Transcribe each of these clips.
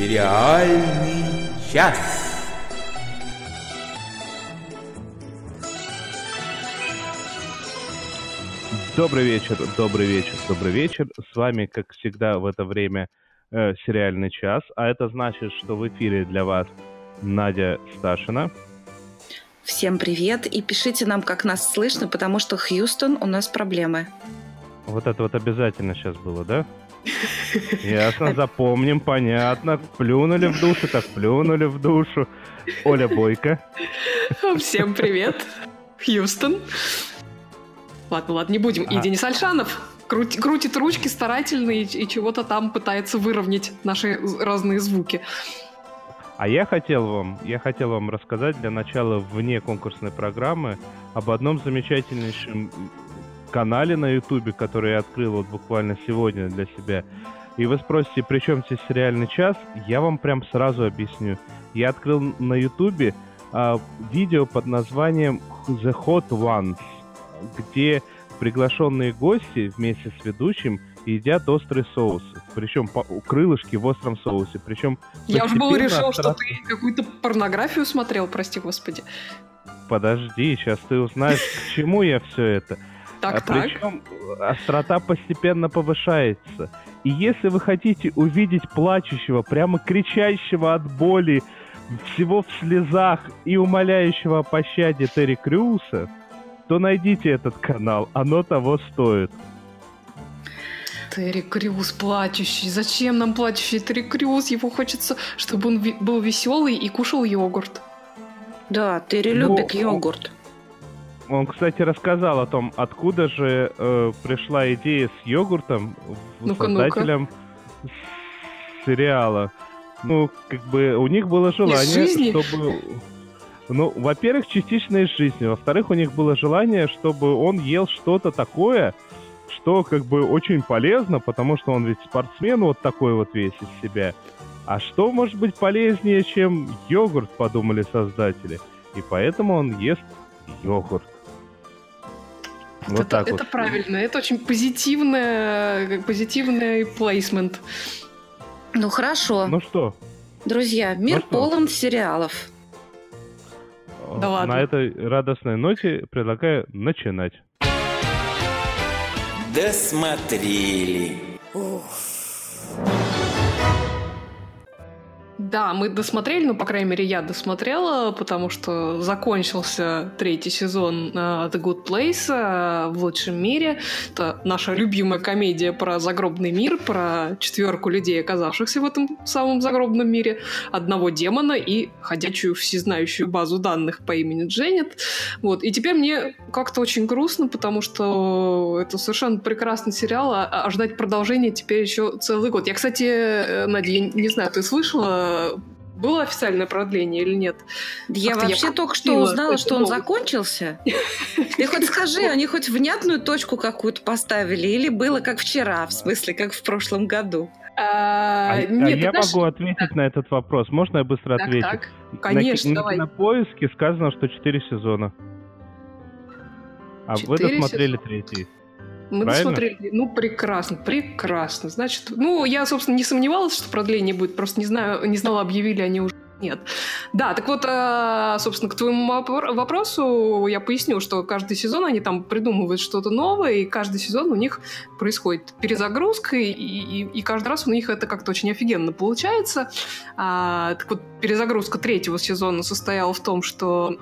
Сериальный час. Добрый вечер, добрый вечер, добрый вечер. С вами, как всегда, в это время э, сериальный час, а это значит, что в эфире для вас Надя Сташина. Всем привет и пишите нам, как нас слышно, потому что Хьюстон у нас проблемы. Вот это вот обязательно сейчас было, да? Ясно, запомним, понятно. Плюнули в душу, так плюнули в душу. Оля Бойко. Всем привет, Хьюстон. Ладно, ладно, не будем. И А. Денис Альшанов крути- крутит ручки старательно и, и чего-то там пытается выровнять наши разные звуки. А я хотел вам, я хотел вам рассказать для начала вне конкурсной программы об одном замечательнейшем канале на Ютубе, который я открыл вот буквально сегодня для себя. И вы спросите, при чем здесь сериальный час? Я вам прям сразу объясню. Я открыл на Ютубе а, видео под названием The Hot Ones, где приглашенные гости вместе с ведущим едят острые соусы. Причем по- крылышки в остром соусе. Причем Я уж было постепенно решил, что остро- ты какую-то порнографию смотрел, прости господи. Подожди, сейчас ты узнаешь, к чему я все это. Так, а так. причем острота постепенно повышается. И если вы хотите увидеть плачущего, прямо кричащего от боли, всего в слезах и умоляющего о пощаде Терри Крюса, то найдите этот канал, оно того стоит. Терри Крюс плачущий. Зачем нам плачущий Терри Крюс? Его хочется, чтобы он ви- был веселый и кушал йогурт. Да, Терри Ну, любит йогурт. Он, кстати, рассказал о том, откуда же э, пришла идея с йогуртом Ну-ка, ну-ка. создателям сериала. Ну, как бы у них было желание, чтобы... Ну, во-первых, частично из жизни. Во-вторых, у них было желание, чтобы он ел что-то такое, что как бы очень полезно, потому что он ведь спортсмен вот такой вот весь из себя. А что может быть полезнее, чем йогурт, подумали создатели. И поэтому он ест йогурт. Вот это, так это вот. правильно, это очень позитивное, позитивный плейсмент. Ну хорошо. Ну что, Друзья, мир ну что? полон сериалов. Да ладно. на этой радостной ноте предлагаю начинать. Досмотрели. Да, мы досмотрели, ну, по крайней мере, я досмотрела, потому что закончился третий сезон э, The Good Place э, в лучшем мире. Это наша любимая комедия про загробный мир, про четверку людей, оказавшихся в этом самом загробном мире, одного демона и ходячую всезнающую базу данных по имени Дженнет. Вот. И теперь мне как-то очень грустно, потому что это совершенно прекрасный сериал, а, а ждать продолжения теперь еще целый год. Я, кстати, э, Надя, я не знаю, ты слышала, было официальное продление или нет? Я Как-то я вообще только что узнала, что он новость. закончился. Ты хоть скажи, они хоть внятную точку какую-то поставили или было как вчера, в смысле, как в прошлом году? А, А, а нет, я знаешь- могу ответить на этот вопрос. Можно я быстро Так, отвечу? так. На Конечно, ки- давай. На поиске сказано, что 4 сезона. А вы досмотрели сезона? третий. Мы Правильно? досмотрели. Ну, прекрасно, прекрасно. Значит, ну, я, собственно, не сомневалась, что продление будет, просто не знаю, не знала, объявили они уже нет. Да, так вот, а, собственно, к твоему вопросу я поясню, что каждый сезон они там придумывают что-то новое, и каждый сезон у них происходит перезагрузка, и, и- и каждый раз у них это как-то очень офигенно получается. А, так вот, перезагрузка третьего сезона состояла в том, что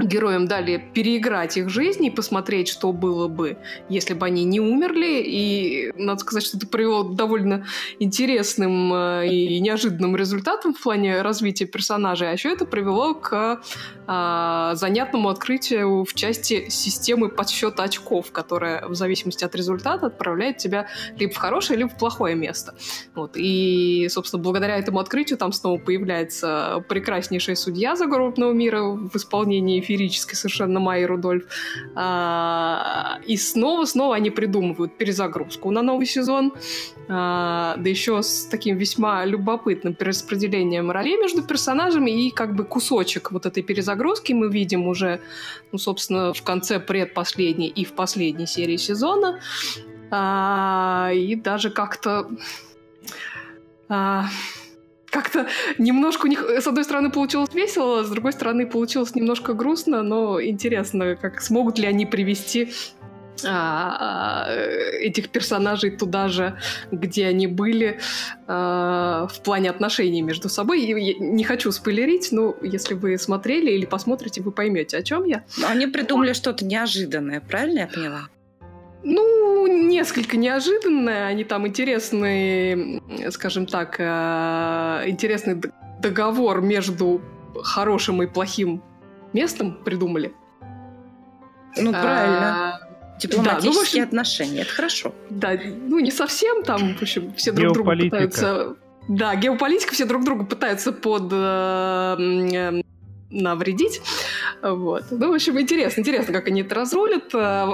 героям дали переиграть их жизни и посмотреть, что было бы, если бы они не умерли. И надо сказать, что это привело довольно интересным э, и неожиданным результатам в плане развития персонажей. А еще это привело к а, занятному открытию в части системы подсчета очков, которая в зависимости от результата отправляет тебя либо в хорошее, либо в плохое место. Вот. И, собственно, благодаря этому открытию там снова появляется прекраснейшая судья загробного мира в исполнении феерической совершенно Майи Рудольф. А, и снова-снова они придумывают перезагрузку на новый сезон. А, да еще с таким весьма любопытным перераспределением ролей между персонажами и как бы кусочек вот этой перезагрузки мы видим уже, ну, собственно, в конце предпоследней и в последней серии сезона. А, и даже как-то... а, как-то немножко у них, с одной стороны, получилось весело, с другой стороны, получилось немножко грустно, но интересно, как смогут ли они привести а, этих персонажей туда же, где они были а, в плане отношений между собой. И не хочу спойлерить, но если вы смотрели или посмотрите, вы поймете, о чем я. Но они придумали что-то неожиданное, правильно я поняла? Ну, несколько неожиданное. Они там интересные, скажем так, а, интересный договор между хорошим и плохим местом придумали. Ну, правильно. Дипломатические да, ну, общем, отношения, это хорошо. Да, ну не совсем, там, в общем, все друг друга пытаются... Да, геополитика, все друг друга пытаются под... Э, э, навредить. Вот. Ну, в общем, интересно, интересно, как они это разрулят. Э,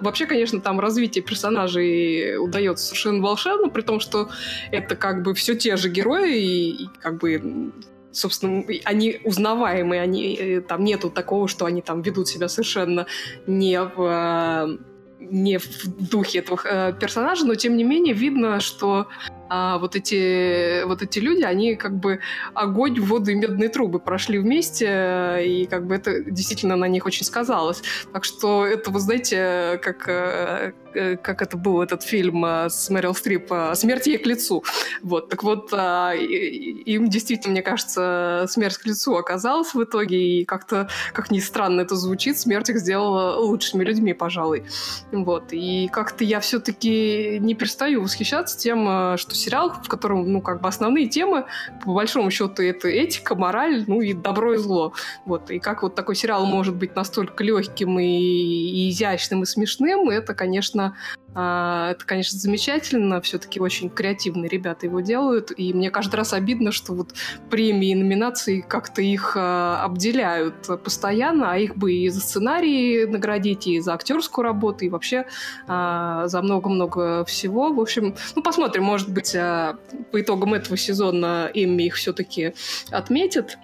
вообще, конечно, там развитие персонажей удается совершенно волшебно, при том, что это как бы все те же герои, и, и как бы собственно, они узнаваемые, они, э, там нету такого, что они там ведут себя совершенно не в э, не в духе этого персонажа, но тем не менее видно, что а вот эти, вот эти люди, они как бы огонь, воду и медные трубы прошли вместе, и как бы это действительно на них очень сказалось. Так что это, вы знаете, как, э, как это был этот фильм э, с Мэрил Стрип «Смерть ей к лицу». Вот, так вот, а, им действительно, мне кажется, смерть к лицу оказалась в итоге, и как-то, как ни странно это звучит, смерть их сделала лучшими людьми, пожалуй. Вот, и как-то я все-таки не перестаю восхищаться тем, э, что сериал, в котором, ну, как бы основные темы, по большому счету, это этика, мораль, ну, и добро и зло. Вот. И как вот такой сериал может быть настолько легким и, и изящным и смешным, это, конечно, а, это, конечно, замечательно, все-таки очень креативные ребята его делают, и мне каждый раз обидно, что вот премии и номинации как-то их а, обделяют постоянно, а их бы и за сценарий наградить, и за актерскую работу, и вообще а, за много-много всего. В общем, ну посмотрим, может быть, по итогам этого сезона Эмми их все-таки отметят.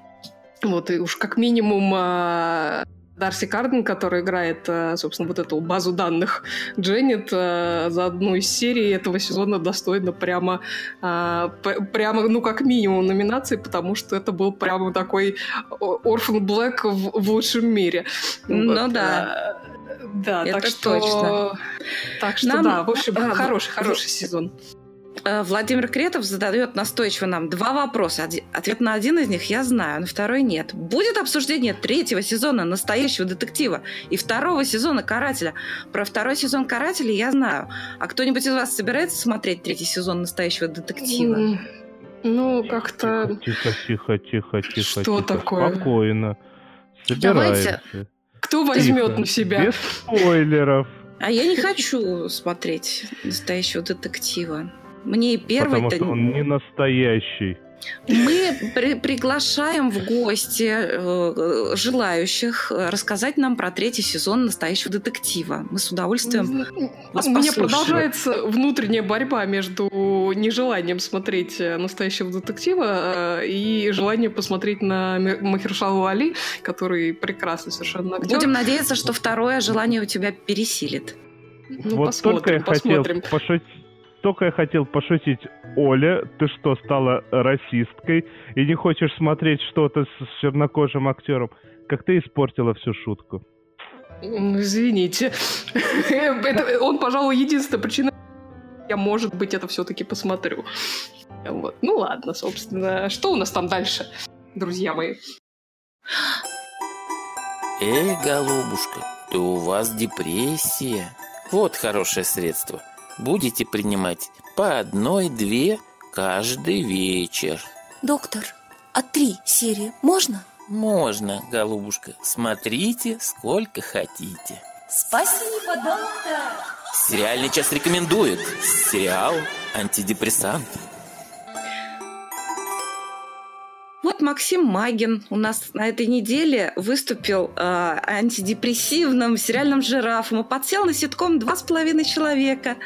Вот, и уж как минимум Дарси Карден, который играет, э, собственно, вот эту базу данных Дженнет э, за одну из серий этого сезона достойно прямо, э, прямо, ну, как минимум номинации, потому что это был прямо такой Орфан Блэк в, в лучшем мире. Ну вот. да. Да, это так что... Точно. Так что, Нам... да, в общем, хороший, хороший сезон. Э, Владимир Кретов задает настойчиво нам два вопроса. Ответ на один из них я знаю, на второй нет. Будет обсуждение третьего сезона «Настоящего детектива» и второго сезона «Карателя». Про второй сезон «Карателя» я знаю. А кто-нибудь из вас собирается смотреть третий сезон «Настоящего детектива»? Ну, как-то... Тихо, тихо, тихо, тихо. Что тихо. такое? Спокойно. Собираемся. Давайте... Кто возьмет тихо. на себя? Без спойлеров. А я не хочу смотреть настоящего детектива. Мне и первый... Потому что он не настоящий. Мы при приглашаем в гости э, желающих рассказать нам про третий сезон настоящего детектива. Мы с удовольствием вас У меня продолжается внутренняя борьба между нежеланием смотреть настоящего детектива э, и желанием посмотреть на Махершалу Али, который прекрасный совершенно актер. Будем надеяться, что второе желание у тебя пересилит. Ну, вот только я посмотрим. хотел пошутить только я хотел пошутить, Оля, ты что, стала расисткой и не хочешь смотреть что-то с чернокожим актером? Как ты испортила всю шутку. Извините. это, он, пожалуй, единственная причина, я, может быть, это все-таки посмотрю. Вот. Ну ладно, собственно. Что у нас там дальше, друзья мои? Эй, голубушка, то у вас депрессия. Вот хорошее средство – будете принимать по одной-две каждый вечер. Доктор, а три серии можно? Можно, голубушка. Смотрите, сколько хотите. Спасибо, доктор. Сериальный час рекомендует. Сериал «Антидепрессант». Вот Максим Магин у нас на этой неделе выступил э, антидепрессивным сериальным жирафом и подсел на ситком «Два с половиной человека».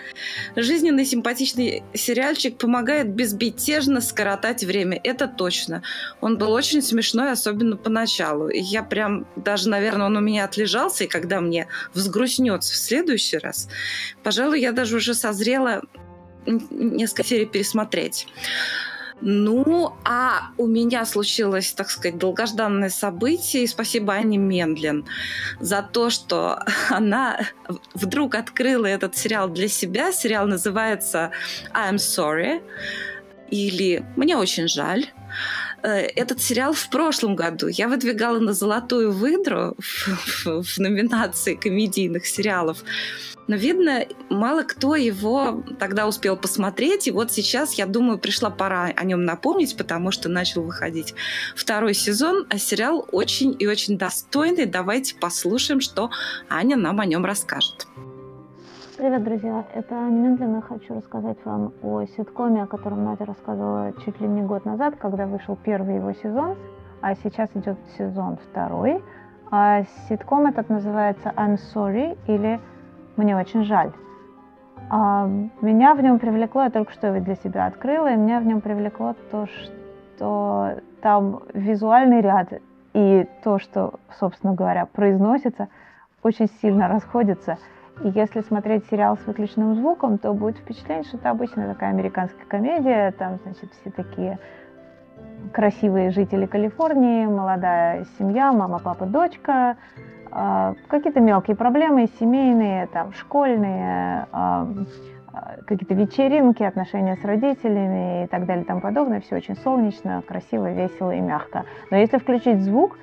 Жизненный симпатичный сериальчик помогает безбетежно скоротать время, это точно. Он был очень смешной, особенно поначалу. Я прям, даже, наверное, он у меня отлежался, и когда мне взгрустнется в следующий раз, пожалуй, я даже уже созрела несколько серий пересмотреть. Ну, а у меня случилось, так сказать, долгожданное событие, и спасибо Ане Мендлин за то, что она вдруг открыла этот сериал для себя. Сериал называется I'm Sorry или «Мне очень жаль». Э, этот сериал в прошлом году я выдвигала на золотую выдру в, в, в номинации комедийных сериалов. Но, видно, мало кто его тогда успел посмотреть. И вот сейчас, я думаю, пришла пора о нем напомнить, потому что начал выходить второй сезон, а сериал очень и очень достойный. Давайте послушаем, что Аня нам о нем расскажет. Привет, друзья! Это немедленно хочу рассказать вам о ситкоме, о котором Надя рассказывала чуть ли не год назад, когда вышел первый его сезон, а сейчас идет сезон второй. А ситком этот называется I'm Sorry или Мне очень жаль. А меня в нем привлекло, я только что его для себя открыла, и меня в нем привлекло то, что там визуальный ряд и то, что, собственно говоря, произносится, очень сильно расходится – если смотреть сериал с выключенным звуком, то будет впечатление, что это обычная такая американская комедия. Там, значит, все такие красивые жители Калифорнии, молодая семья, мама, папа, дочка, э, какие-то мелкие проблемы семейные, там, школьные, э, какие-то вечеринки, отношения с родителями и так далее и тому подобное. Все очень солнечно, красиво, весело и мягко. Но если включить звук,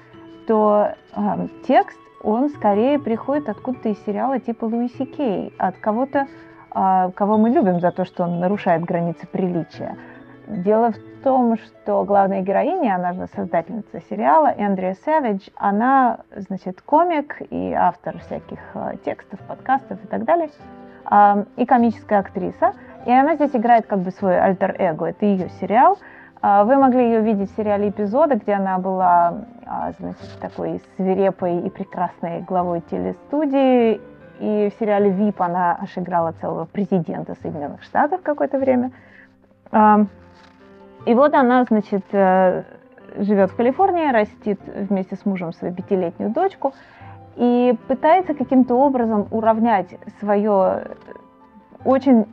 то э, текст он скорее приходит откуда-то из сериала типа Луиси Кей, от кого-то, а, кого мы любим за то, что он нарушает границы приличия. Дело в том, что главная героиня, она же создательница сериала, Эндрия Сэвидж, она, значит, комик и автор всяких а, текстов, подкастов и так далее, а, и комическая актриса. И она здесь играет как бы свой альтер-эго, это ее сериал – вы могли ее видеть в сериале «Эпизоды», где она была а, значит, такой свирепой и прекрасной главой телестудии. И в сериале «ВИП» она аж играла целого президента Соединенных Штатов какое-то время. А, и вот она, значит, э, живет в Калифорнии, растит вместе с мужем свою пятилетнюю дочку и пытается каким-то образом уравнять свое очень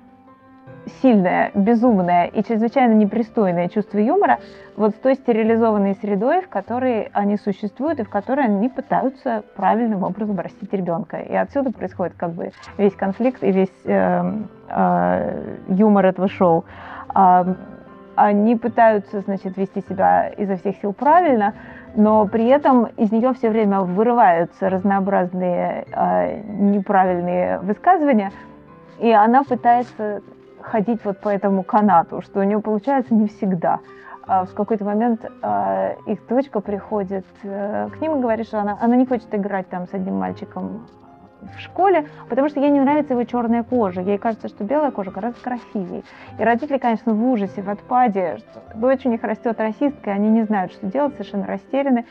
сильное, безумное и чрезвычайно непристойное чувство юмора вот с той стерилизованной средой, в которой они существуют и в которой они пытаются правильным образом растить ребенка. И отсюда происходит как бы весь конфликт и весь э, э, юмор этого шоу. Э, они пытаются, значит, вести себя изо всех сил правильно, но при этом из нее все время вырываются разнообразные э, неправильные высказывания, и она пытается ходить вот по этому канату, что у нее получается не всегда. А в какой-то момент э, их дочка приходит э, к ним и говорит, что она, она не хочет играть там с одним мальчиком в школе, потому что ей не нравится его черная кожа. Ей кажется, что белая кожа гораздо красивее. И родители, конечно, в ужасе, в отпаде, дочь у них растет расисткой, они не знают, что делать, совершенно растеряны.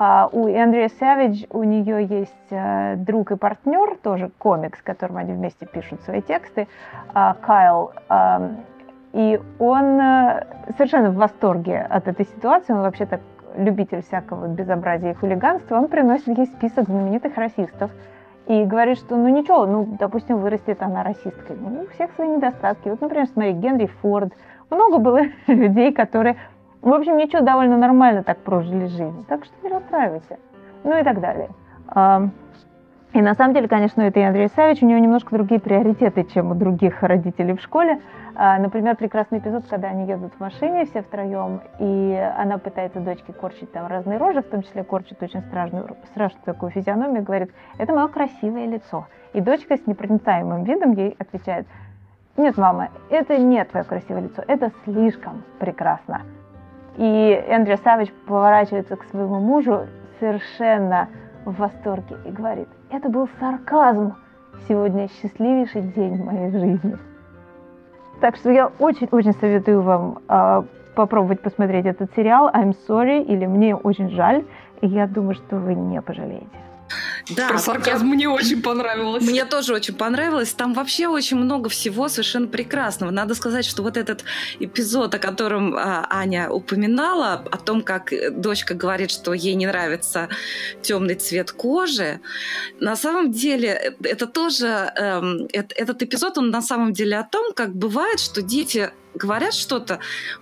А у Эндрия Савидж у нее есть э, друг и партнер, тоже комик, с которым они вместе пишут свои тексты, э, Кайл. И он э, совершенно в восторге от этой ситуации. Он вообще-то любитель всякого безобразия и хулиганства. Он приносит ей список знаменитых расистов и говорит, что ну ничего, ну, допустим, вырастет она расисткой. Ну, у всех свои недостатки. Вот, например, смотри, Генри Форд. Много было людей, которые в общем, ничего, довольно нормально так прожили жизнь. Так что не расстраивайся. Ну и так далее. И на самом деле, конечно, это и Андрей Савич, у него немножко другие приоритеты, чем у других родителей в школе. А, например, прекрасный эпизод, когда они едут в машине все втроем, и она пытается дочке корчить там разные рожи, в том числе корчит очень страшную, страшную такую физиономию, говорит, это мое красивое лицо. И дочка с непроницаемым видом ей отвечает, нет, мама, это не твое красивое лицо, это слишком прекрасно. И Эндрю Савич поворачивается к своему мужу совершенно в восторге и говорит, это был сарказм. Сегодня счастливейший день моей жизни. Так что я очень-очень советую вам э, попробовать посмотреть этот сериал I'm sorry или мне очень жаль. И я думаю, что вы не пожалеете. Да, Про сарказм я... мне очень понравилось. Мне тоже очень понравилось. Там вообще очень много всего совершенно прекрасного. Надо сказать, что вот этот эпизод, о котором а, Аня упоминала, о том, как дочка говорит, что ей не нравится темный цвет кожи, на самом деле это тоже... Эм, этот эпизод, он на самом деле о том, как бывает, что дети говорят что-то,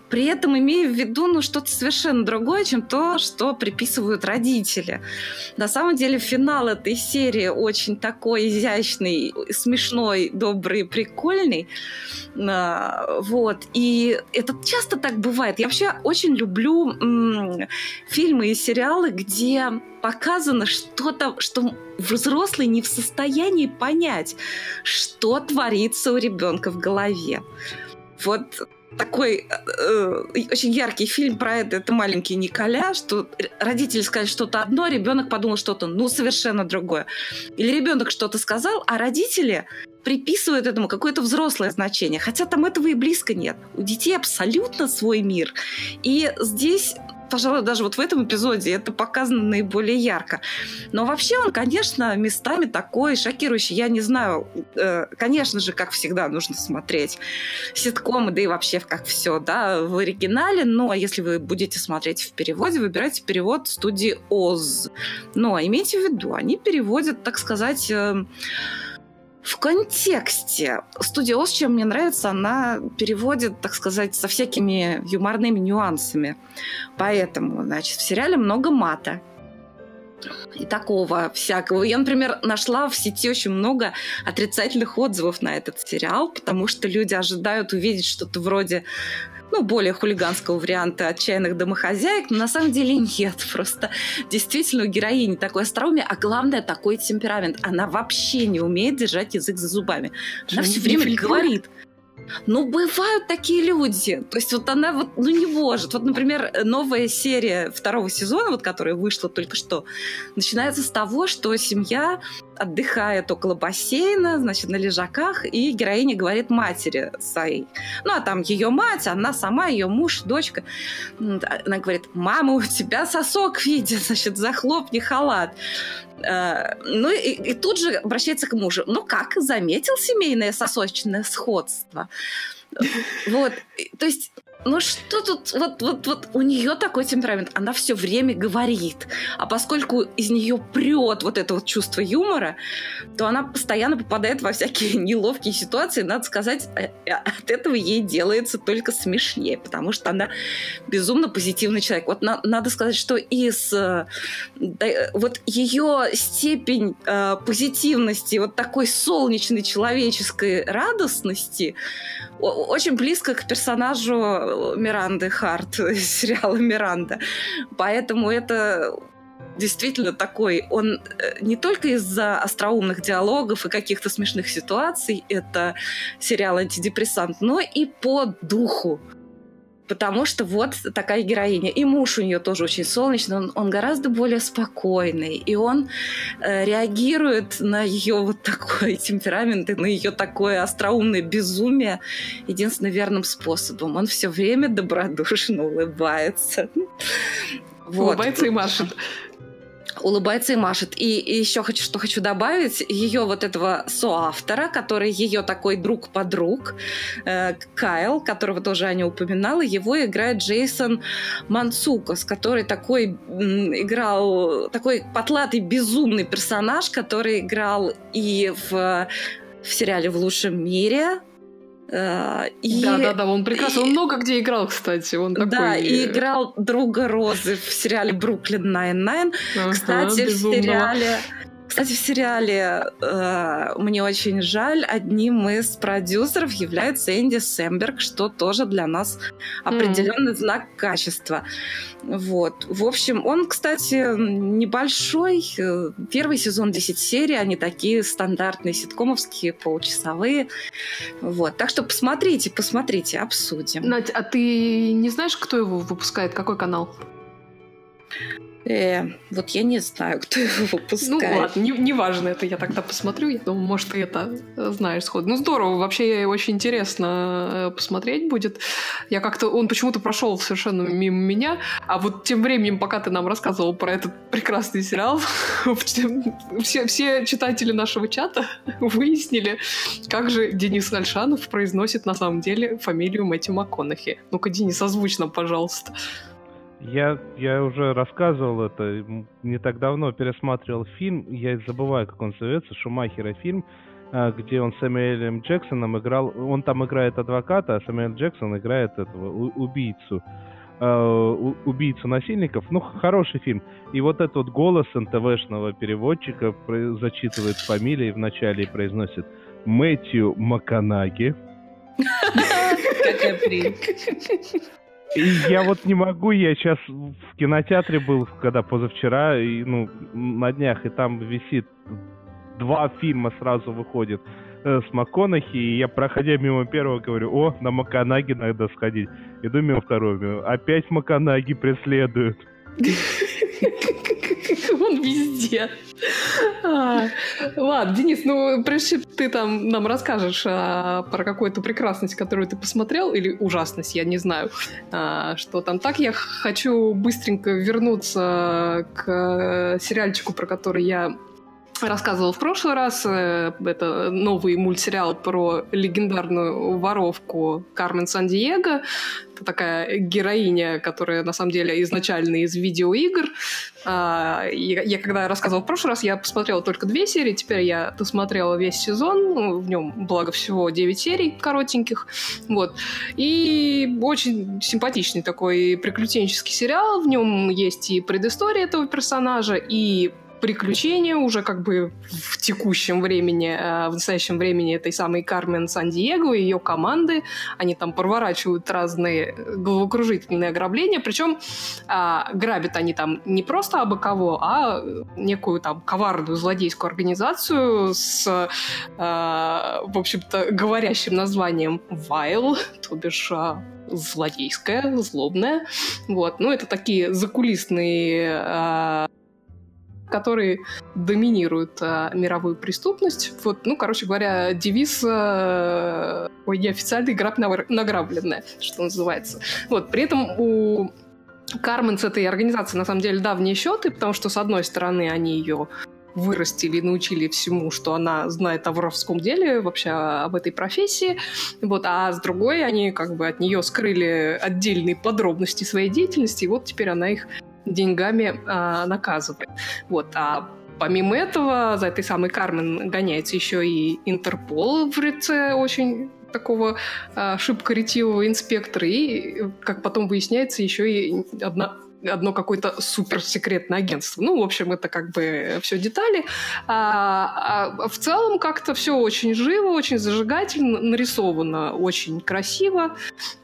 при этом имея в виду ну, что-то совершенно другое, чем то, что приписывают родители. На самом деле финал этой серии очень такой изящный, смешной, добрый, прикольный. А, вот. И это часто так бывает. Я вообще очень люблю м- фильмы и сериалы, где показано что-то, что взрослый не в состоянии понять, что творится у ребенка в голове. Вот такой э, очень яркий фильм про это, это маленький Николя, что родители сказали что-то одно, ребенок подумал что-то, ну, совершенно другое. Или ребенок что-то сказал, а родители приписывают этому какое-то взрослое значение, хотя там этого и близко нет. У детей абсолютно свой мир. И здесь пожалуй, даже вот в этом эпизоде это показано наиболее ярко. Но вообще он, конечно, местами такой шокирующий. Я не знаю, э, конечно же, как всегда, нужно смотреть ситкомы, да и вообще как все, да, в оригинале. Но если вы будете смотреть в переводе, выбирайте перевод студии Оз. Но имейте в виду, они переводят, так сказать, э, в контексте. Студия Ос, мне нравится, она переводит, так сказать, со всякими юморными нюансами. Поэтому, значит, в сериале много мата и такого всякого. Я, например, нашла в сети очень много отрицательных отзывов на этот сериал, потому что люди ожидают увидеть что-то вроде ну, более хулиганского варианта отчаянных домохозяек, но на самом деле нет. Просто действительно у героини такое остроумие, а главное такой темперамент. Она вообще не умеет держать язык за зубами. Она все время говорит. Ну, бывают такие люди. То есть вот она вот, ну, не может. Вот, например, новая серия второго сезона, вот, которая вышла только что, начинается с того, что семья отдыхает около бассейна, значит, на лежаках, и героиня говорит матери своей. Ну, а там ее мать, она сама, ее муж, дочка. Она говорит, мама, у тебя сосок видит, значит, захлопни халат. Э, ну и, и тут же обращается к мужу. Ну как, заметил семейное сосочное сходство? Вот, то есть ну что тут, вот, вот, вот у нее такой темперамент, она все время говорит, а поскольку из нее прет вот это вот чувство юмора, то она постоянно попадает во всякие неловкие ситуации, надо сказать, э, э, от этого ей делается только смешнее, потому что она безумно позитивный человек. Вот на, надо сказать, что из э, вот ее степень э, позитивности, вот такой солнечной человеческой радостности, очень близко к персонажу Миранды Харт, сериала Миранда. Поэтому это действительно такой, он э, не только из-за остроумных диалогов и каких-то смешных ситуаций, это сериал антидепрессант, но и по духу потому что вот такая героиня. И муж у нее тоже очень солнечный, он, он гораздо более спокойный, и он э, реагирует на ее вот такой темперамент и на ее такое остроумное безумие единственно верным способом. Он все время добродушно улыбается. Улыбается и машет улыбается и машет. И, еще хочу, что хочу добавить, ее вот этого соавтора, который ее такой друг-подруг, э, Кайл, которого тоже Аня упоминала, его играет Джейсон Мансукас, который такой м, играл, такой потлатый, безумный персонаж, который играл и в в сериале «В лучшем мире», Э, и, да, да, да, он прекрасно, он много где играл, кстати, он такой. Да, и играл друга Розы в сериале Brooklyn Nine-Nine. Ага, кстати, безумного. в сериале кстати, в сериале э, мне очень жаль, одним из продюсеров является Энди Сэмберг, что тоже для нас определенный мм. знак качества. Вот. В общем, он, кстати, небольшой. Э, первый сезон 10 серий, они такие стандартные ситкомовские, получасовые. Вот. Так что посмотрите, посмотрите, обсудим. Надь, а ты не знаешь, кто его выпускает? Какой канал? Э, вот я не знаю, кто его выпускает. Ну ладно, неважно, не, это я тогда посмотрю. Я думаю, может, ты это знаешь сходу. Ну здорово, вообще очень интересно э, посмотреть будет. Я как-то, он почему-то прошел совершенно мимо меня, а вот тем временем, пока ты нам рассказывал про этот прекрасный сериал, все, все читатели нашего чата выяснили, как же Денис Альшанов произносит на самом деле фамилию Мэтью МакКонахи. Ну-ка, Денис, озвучь нам, пожалуйста. Я, я уже рассказывал это, не так давно пересматривал фильм, я забываю, как он называется, Шумахера фильм, а, где он с Сэмюэлем Джексоном играл... Он там играет адвоката, а Сэмюэл Джексон играет этого убийцу. у- убийцу насильников. Ну, хороший фильм. И вот этот вот голос НТВшного переводчика зачитывает фамилии вначале и произносит Мэтью Маканаги. Я вот не могу, я сейчас в кинотеатре был, когда позавчера, и, ну, на днях, и там висит два фильма сразу выходит э, с МакКонахи, и я, проходя мимо первого, говорю, о, на Маканаги надо сходить. Иду мимо второго, опять Маканаги преследуют. Он везде. А, Ладно, Денис, ну, прежде ты там нам расскажешь а, про какую-то прекрасность, которую ты посмотрел, или ужасность, я не знаю, а, что там так, я хочу быстренько вернуться к сериальчику, про который я рассказывал в прошлый раз. Э, Это новый мультсериал про легендарную воровку Кармен Сан-Диего. Это такая героиня, которая на самом деле изначально из видеоигр. А, Я, когда рассказывал в прошлый раз, я посмотрела только две серии, теперь я досмотрела весь сезон, ну, в нем, благо всего, 9 серий коротеньких, вот. И очень симпатичный такой приключенческий сериал, в нем есть и предыстория этого персонажа, и приключения уже как бы в текущем времени, э, в настоящем времени этой самой Кармен Сан-Диего и ее команды. Они там проворачивают разные головокружительные ограбления, причем а, грабят они там не просто абы кого, а некую там коварную злодейскую организацию с, а, в общем-то, говорящим названием Вайл, то бишь а, злодейская, злобная. Вот. Ну, это такие закулисные а, которые доминируют а, мировую преступность. Вот, ну, короче говоря, девиз а, ой, неофициальный граб награбленная, что называется. Вот, при этом у Кармен с этой организацией на самом деле давние счеты, потому что, с одной стороны, они ее вырастили научили всему, что она знает о воровском деле, вообще об этой профессии. Вот, а с другой они как бы от нее скрыли отдельные подробности своей деятельности, и вот теперь она их деньгами а, наказывает. Вот, а помимо этого за этой самой Кармен гоняется еще и Интерпол в лице очень такого а, шибко ретивого инспектора, и, как потом выясняется, еще и одна одно какое-то суперсекретное агентство. Ну, в общем, это как бы все детали. А, а в целом как-то все очень живо, очень зажигательно, нарисовано очень красиво.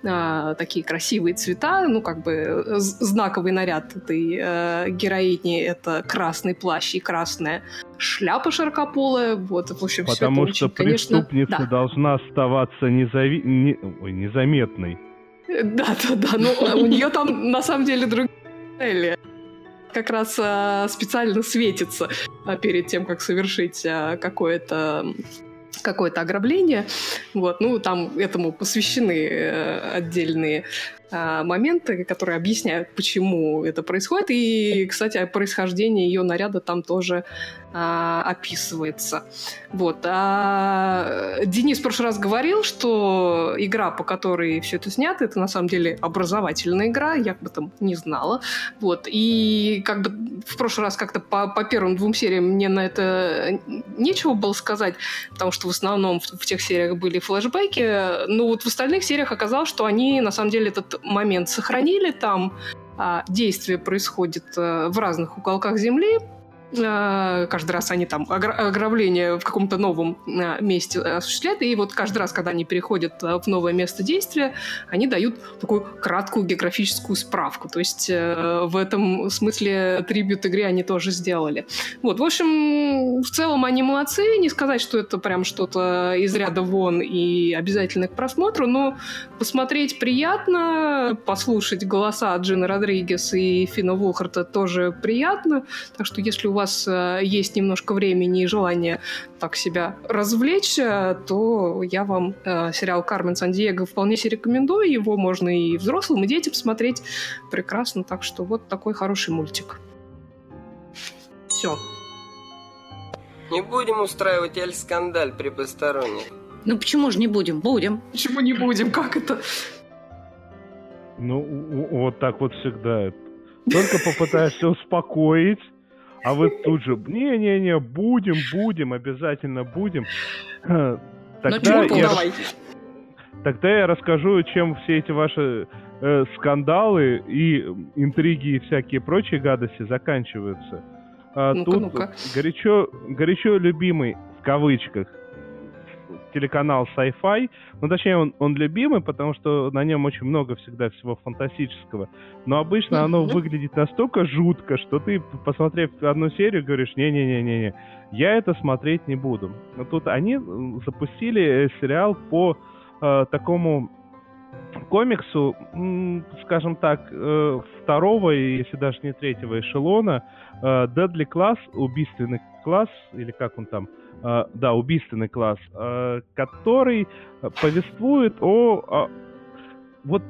А, такие красивые цвета. Ну, как бы з- знаковый наряд этой э, героини — это красный плащ и красная шляпа широкополая. Вот, в общем, Потому это что очень, конечно... преступница Да. должна оставаться незави... не- ой, незаметной. Да, да, да. Ну, у нее там на самом деле другие цели. Как раз а, специально светится а, перед тем, как совершить а, какое-то какое-то ограбление. Вот, ну, там этому посвящены э, отдельные моменты, которые объясняют, почему это происходит. И, кстати, происхождение ее наряда там тоже а, описывается. Вот. А Денис в прошлый раз говорил, что игра, по которой все это снято, это на самом деле образовательная игра, я об этом не знала. Вот. И как бы в прошлый раз как-то по, по первым двум сериям мне на это нечего было сказать, потому что в основном в, в тех сериях были флешбеки. Но вот в остальных сериях оказалось, что они на самом деле этот момент сохранили там. А, действие происходит э, в разных уголках Земли, каждый раз они там огра- ограбление в каком-то новом э, месте осуществляют, и вот каждый раз, когда они переходят э, в новое место действия, они дают такую краткую географическую справку. То есть э, в этом смысле трибют игре они тоже сделали. Вот, в общем, в целом они молодцы. Не сказать, что это прям что-то из ряда вон и обязательно к просмотру, но посмотреть приятно, послушать голоса Джина Родригес и Фина Вулхарта тоже приятно. Так что если у вас э, есть немножко времени и желание так себя развлечь, то я вам э, сериал «Кармен Сан-Диего» вполне себе рекомендую. Его можно и взрослым, и детям смотреть прекрасно. Так что вот такой хороший мультик. Все. Не будем устраивать эль-скандаль при посторонних. Ну почему же не будем? Будем. Почему не будем? Как это? Ну, вот так вот всегда. Только попытаешься успокоить, А вы тут же, не-не-не, будем, будем, обязательно будем. Ну, Тогда я, тогда я расскажу, чем все эти ваши э, скандалы и интриги и всякие прочие гадости заканчиваются. А Ну-ка, тут ну-ка. горячо, горячо любимый, в кавычках, телеканал Sci-Fi. Ну, точнее, он, он любимый, потому что на нем очень много всегда всего фантастического. Но обычно оно выглядит настолько жутко, что ты, посмотрев одну серию, говоришь, не-не-не-не, я это смотреть не буду. Но тут они м, запустили э, сериал по э, такому комиксу, скажем так, э, второго, если даже не третьего эшелона, э, Deadly Class, убийственный класс, или как он там, э, да, убийственный класс, э, который э, повествует о, о- вот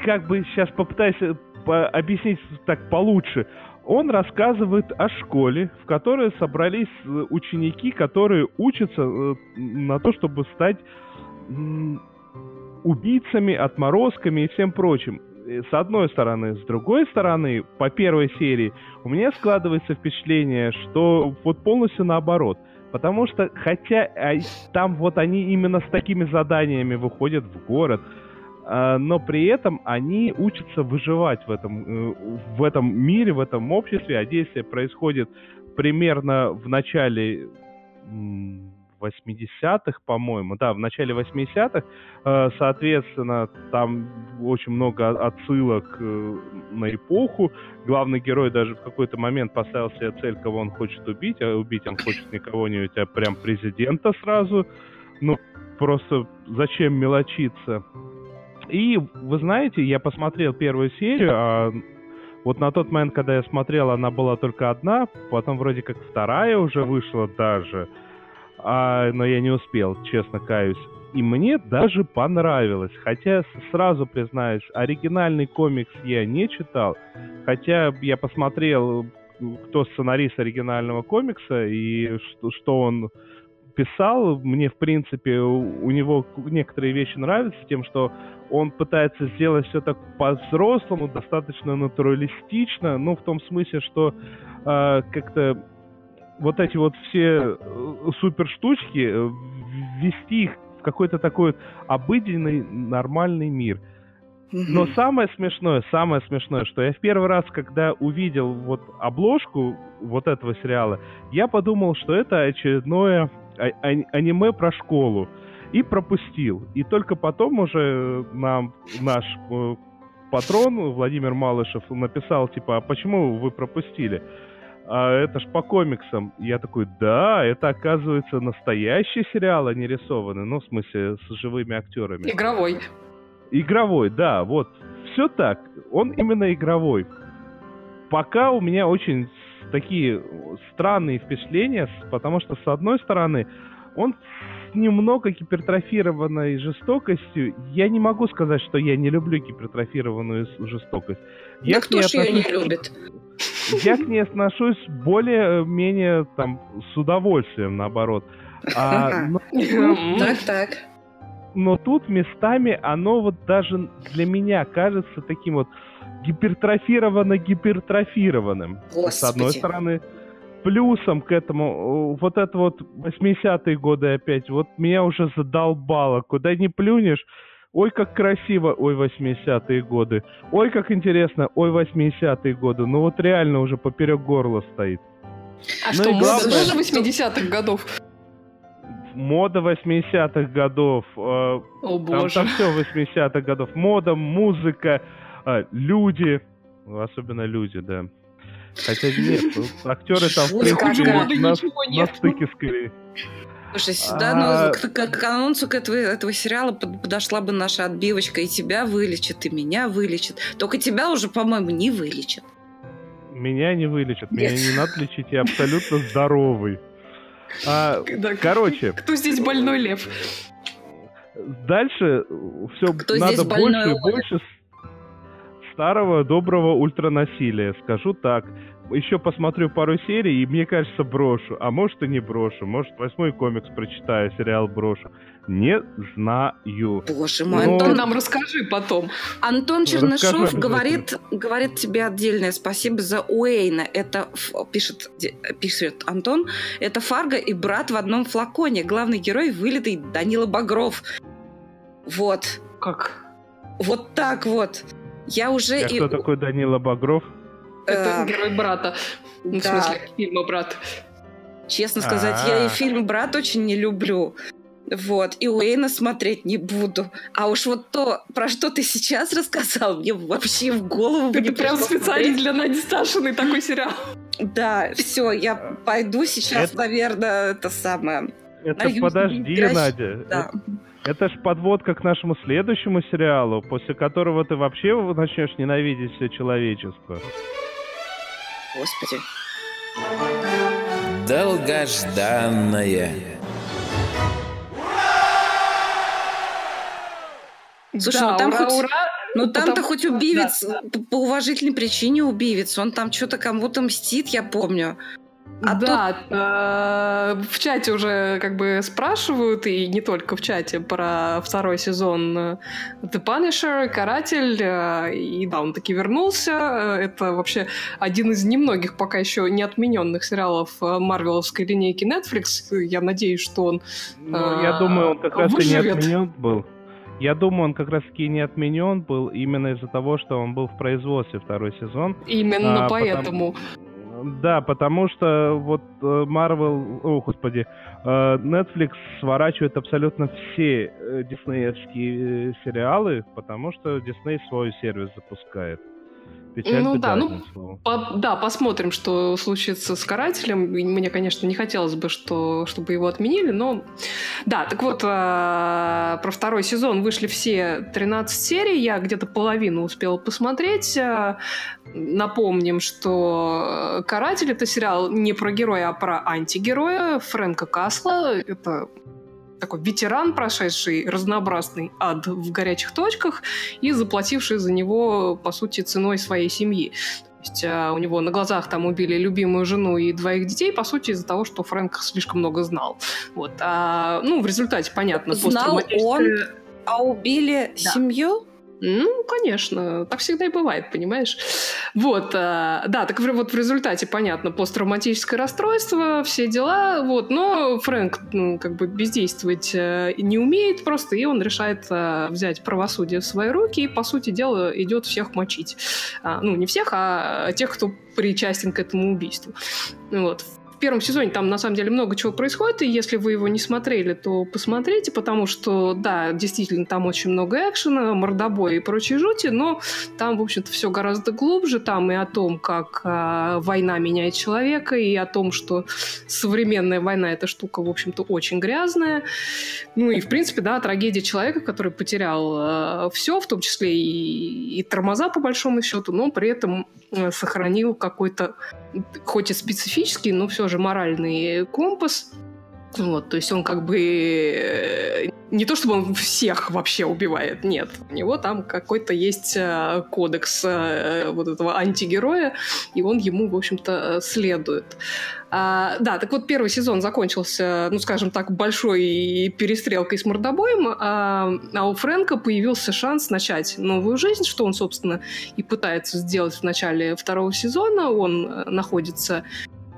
как бы сейчас попытаюсь по- объяснить так получше. Он рассказывает о школе, в которой собрались ученики, которые учатся на то, чтобы стать убийцами, отморозками и всем прочим. С одной стороны. С другой стороны, по первой серии у меня складывается впечатление, что вот полностью наоборот. Потому что, хотя а, там вот они именно с такими заданиями выходят в город, а, но при этом они учатся выживать в этом, э, в этом мире, в этом обществе, а действие происходит примерно в начале 80-х, по-моему, да, в начале 80-х, Э, соответственно, там очень много отсылок э, на эпоху. Главный герой даже в какой-то момент поставил себе цель, кого он хочет убить, а убить он хочет не кого-нибудь, а прям президента сразу. Ну, просто зачем мелочиться? И, вы знаете, я посмотрел первую серию, а вот на тот момент, когда я смотрел, она была только одна, потом вроде как вторая уже вышла даже, а, но я не успел, честно каюсь. И мне даже понравилось. Хотя, сразу признаюсь, оригинальный комикс я не читал. Хотя я посмотрел, кто сценарист оригинального комикса и что, что он писал. Мне, в принципе, у него некоторые вещи нравятся тем, что он пытается сделать все так по-взрослому, достаточно натуралистично. Ну, в том смысле, что э, как-то вот эти вот все э, супер штучки, э, ввести их в какой-то такой вот обыденный, нормальный мир. Но самое смешное, самое смешное, что я в первый раз, когда увидел вот обложку вот этого сериала, я подумал, что это очередное а- а- аниме про школу. И пропустил. И только потом уже нам наш э, патрон Владимир Малышев написал, типа, а почему вы пропустили? А это ж по комиксам. И Я такой, да, это оказывается настоящий сериал, а не рисованный. Ну, в смысле, с живыми актерами. Игровой. Игровой, да, вот. Все так. Он именно игровой. Пока у меня очень такие странные впечатления, потому что, с одной стороны, он с немного гипертрофированной жестокостью. Я не могу сказать, что я не люблю гипертрофированную жестокость. Я Да к кто ж ее не любит? Я к ней отношусь более-менее там с удовольствием, наоборот. А, но, М. Так, так. но тут местами оно вот даже для меня кажется таким вот гипертрофировано-гипертрофированным. С одной Господи. стороны, плюсом к этому, э, вот это вот 80-е годы опять, вот меня уже задолбало. Куда ни плюнешь, ой, как красиво, ой, 80-е годы. Ой, как интересно, ой, 80-е годы. Ну вот реально уже поперек горла стоит. А Ну что, мода тоже 80-х годов? Мода 80-х годов, э, О Там, боже. там все 80-х годов. Мода, музыка, а, люди. Ну, Особенно люди, да. Хотя нет, ну, актеры там, в принципе, на, на стыке скорее. Слушай, сюда, А- ну, к, к- анонсу к этого, этого сериала под- подошла бы наша отбивочка, и тебя вылечит, и меня вылечит. Только тебя уже, по-моему, не вылечит. Меня не вылечат, меня Нет. не надо лечить, я абсолютно здоровый. А, Да. короче, Кто здесь больной лев? дальше все Кто надо больше и больше старого доброго ультранасилия. Скажу так. Еще посмотрю пару серий, и мне кажется, брошу. А может и не брошу. Может, восьмой комикс прочитаю, сериал брошу. Не знаю. Боже мой, Но- Антон, Нам расскажи потом. Антон Чернышов говорит, говорит тебе отдельное спасибо за Уэйна. Это пишет, пишет Антон. Это Фарго и брат в одном флаконе. Главный герой вылитый Данила Багров. Вот. Как? Вот так вот. Я уже А и... кто такой Данила Багров? Это э, герой брата. Ну, В смысле, фильма брат. Честно сказать, я и А. фильм «Брат» очень не люблю. Вот, и Уэйна смотреть не буду. А уж вот то, про что ты сейчас рассказал, мне вообще в голову бы Ты не прям специалист для Нади Сташиной такой сериал. Да, все, я пойду сейчас, Это- наверное, это самое. Это подожди, Надя. Да. Это ж подводка к нашему следующему сериалу, после которого ты вообще начнешь ненавидеть все человечество. Господи. Долгожданная. Слушай, да, ну там ура, хоть- ура. Ну там-то Потому хоть убивец, да, п- по уважительной причине убивец. Он там что-то кому-то мстит, я помню. А да, э, в чате уже как бы спрашивают, и не только в чате, про второй сезон э, The Punisher, Каратель, э, и да, он таки вернулся. Э, Это вообще один из немногих пока еще не отмененных сериалов э, марвеловской линейки Netflix. Я надеюсь, что он... Ну, А, я думаю, он как раз и не отменен был. Я думаю, он как раз таки не отменен был именно из-за того, что он был в производстве второй сезон. Именно А, поэтому... потому- Да, потому что вот э, Marvel, о господи, э, Netflix сворачивает абсолютно все э, диснеевские сериалы, потому что Disney свой сервис запускает. Печаль, Ну да, ну. По- да, посмотрим, что случится с карателем. Мне, конечно, не хотелось бы, что, чтобы его отменили, но... Да, так вот, э, про второй сезон вышли все 13 серий, я где-то половину успела посмотреть. Э, Напомним, что «Каратель» — это сериал не про героя, а про антигероя Фрэнка Касла. Это такой ветеран, прошедший разнообразный ад в горячих точках и заплативший за него, по сути, ценой своей семьи. То есть а, у него на глазах там убили любимую жену и двоих детей, по сути, из-за того, что Фрэнк слишком много знал. Вот. А, ну, в результате, понятно, Знал посттравматическое- А убили Да. семью? Ну, конечно, так всегда и бывает, понимаешь? Вот, а, да, так вот в результате, понятно, посттравматическое расстройство, все дела, вот, но Фрэнк, ну, как бы бездействовать э, не умеет просто, и он решает э, взять правосудие в свои руки, и, по сути дела, идет всех мочить. А, ну, не всех, а тех, кто причастен к этому убийству. Вот. Первом сезоне там на самом деле много чего происходит, и если вы его не смотрели, то посмотрите, потому что, да, действительно, там очень много экшена, мордобоя и прочей жути, но там, в общем-то, все гораздо глубже. Там и о том, как а, война меняет человека, и о том, что современная война эта штука, в общем-то, очень грязная. Ну и, в принципе, да, трагедия человека, который потерял все, в том числе и, и тормоза, по большому счету, но при этом э, сохранил какой-то, хоть и специфический, но все же моральный компас. Вот, то есть он как бы э, не то чтобы он всех вообще убивает, нет, у него там какой-то есть э, кодекс э, вот этого антигероя, и он ему, в общем-то, следует. А, да, так вот первый сезон закончился, ну, скажем так, большой перестрелкой с мордобоем, а, а у Фрэнка появился шанс начать новую жизнь, что он, собственно, и пытается сделать в начале второго сезона. Он э, находится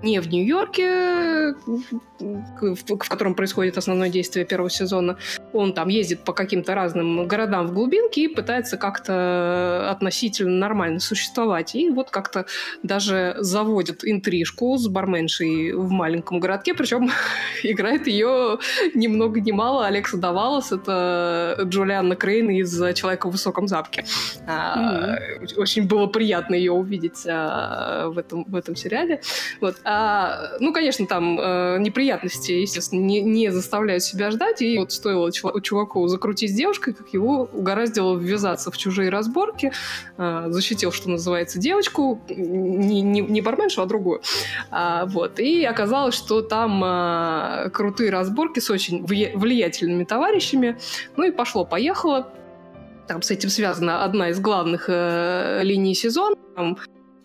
не в Нью-Йорке, в в котором происходит основное действие первого сезона. Он там ездит по каким-то разным городам в глубинке и пытается как-то относительно нормально существовать. И вот как-то даже заводит интрижку с барменшей в маленьком городке, причем играет ее ни много ни мало Алекса Давалас, это Джулианна Крейн из «Человека в высоком запке». А, Очень было приятно ее увидеть а, в этом, в этом сериале. Вот. А, ну, конечно, там э, неприятности, естественно, не, не заставляют себя ждать. И вот стоило чува- чуваку закрутить с девушкой, как его угораздило ввязаться в чужие разборки. э, защитил, что называется, девочку. Не, не, не барменшу, а другую. А, вот. И оказалось, что там э, крутые разборки с очень влия- влиятельными товарищами. Ну и пошло-поехало. Там с этим связана одна из главных э, линий сезона. Там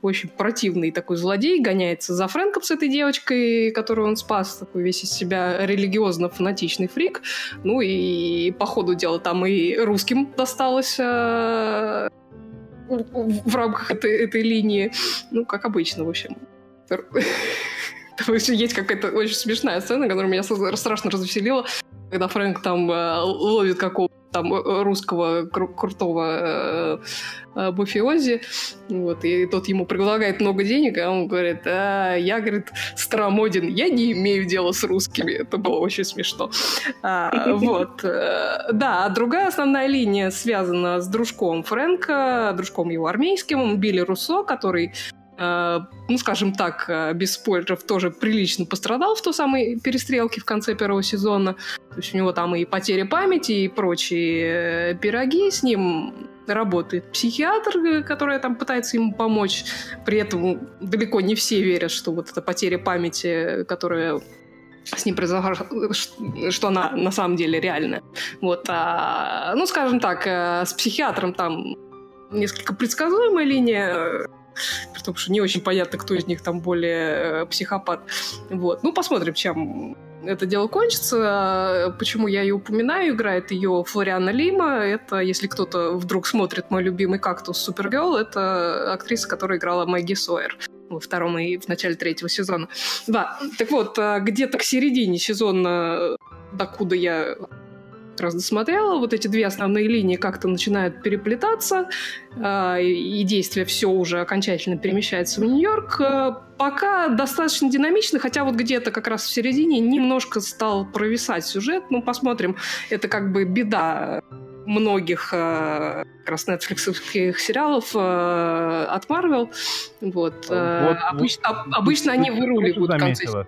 очень противный такой злодей, гоняется за Фрэнком с этой девочкой, которую он спас, такой весь из себя религиозно-фанатичный фрик. Ну и по ходу дела там и русским досталось э, в рамках этой, этой линии. Ну, как обычно, в общем. Есть какая-то очень смешная сцена, которая меня страшно развеселила, когда Фрэнк там э, ловит какого-то там э, русского кру- крутого э, э, мафиози, вот, и тот ему предлагает много денег, а он говорит, а, я, говорит, старомоден, я не имею дела с русскими. Это было очень смешно. А, вот. Э, да, а другая основная линия связана с дружком Фрэнка, дружком его армейским, Билли Руссо, который ну, скажем так, э, без спойлеров, тоже прилично пострадал в той самой перестрелке в конце первого сезона. То есть у него там и потеря памяти, и прочие э, пироги с ним работает психиатр, который там пытается ему помочь. При этом далеко не все верят, что вот эта потеря памяти, которая с ним произошла, что она на самом деле реальная. Вот, а, ну, скажем так, с психиатром там несколько предсказуемая линия при том, что не очень понятно, кто из них там более э, психопат. Вот. Ну, посмотрим, чем это дело кончится. Почему я ее упоминаю? Играет ее Флориана Лима. Это, если кто-то вдруг смотрит мой любимый кактус Супергерл, это актриса, которая играла Мэгги Сойер во втором и в начале третьего сезона. Да, так вот, э, где-то к середине сезона, докуда я раз досмотрела, вот эти две основные линии как-то начинают переплетаться, э, и действие все уже окончательно перемещается в Нью-Йорк. Э, пока достаточно динамично, хотя вот где-то как раз в середине немножко стал провисать сюжет. Ну, посмотрим. Это как бы беда многих э, как раз нетфликсовских сериалов э, от Marvel. Вот. Вот обычно, вот, обычно они выруливают в конце.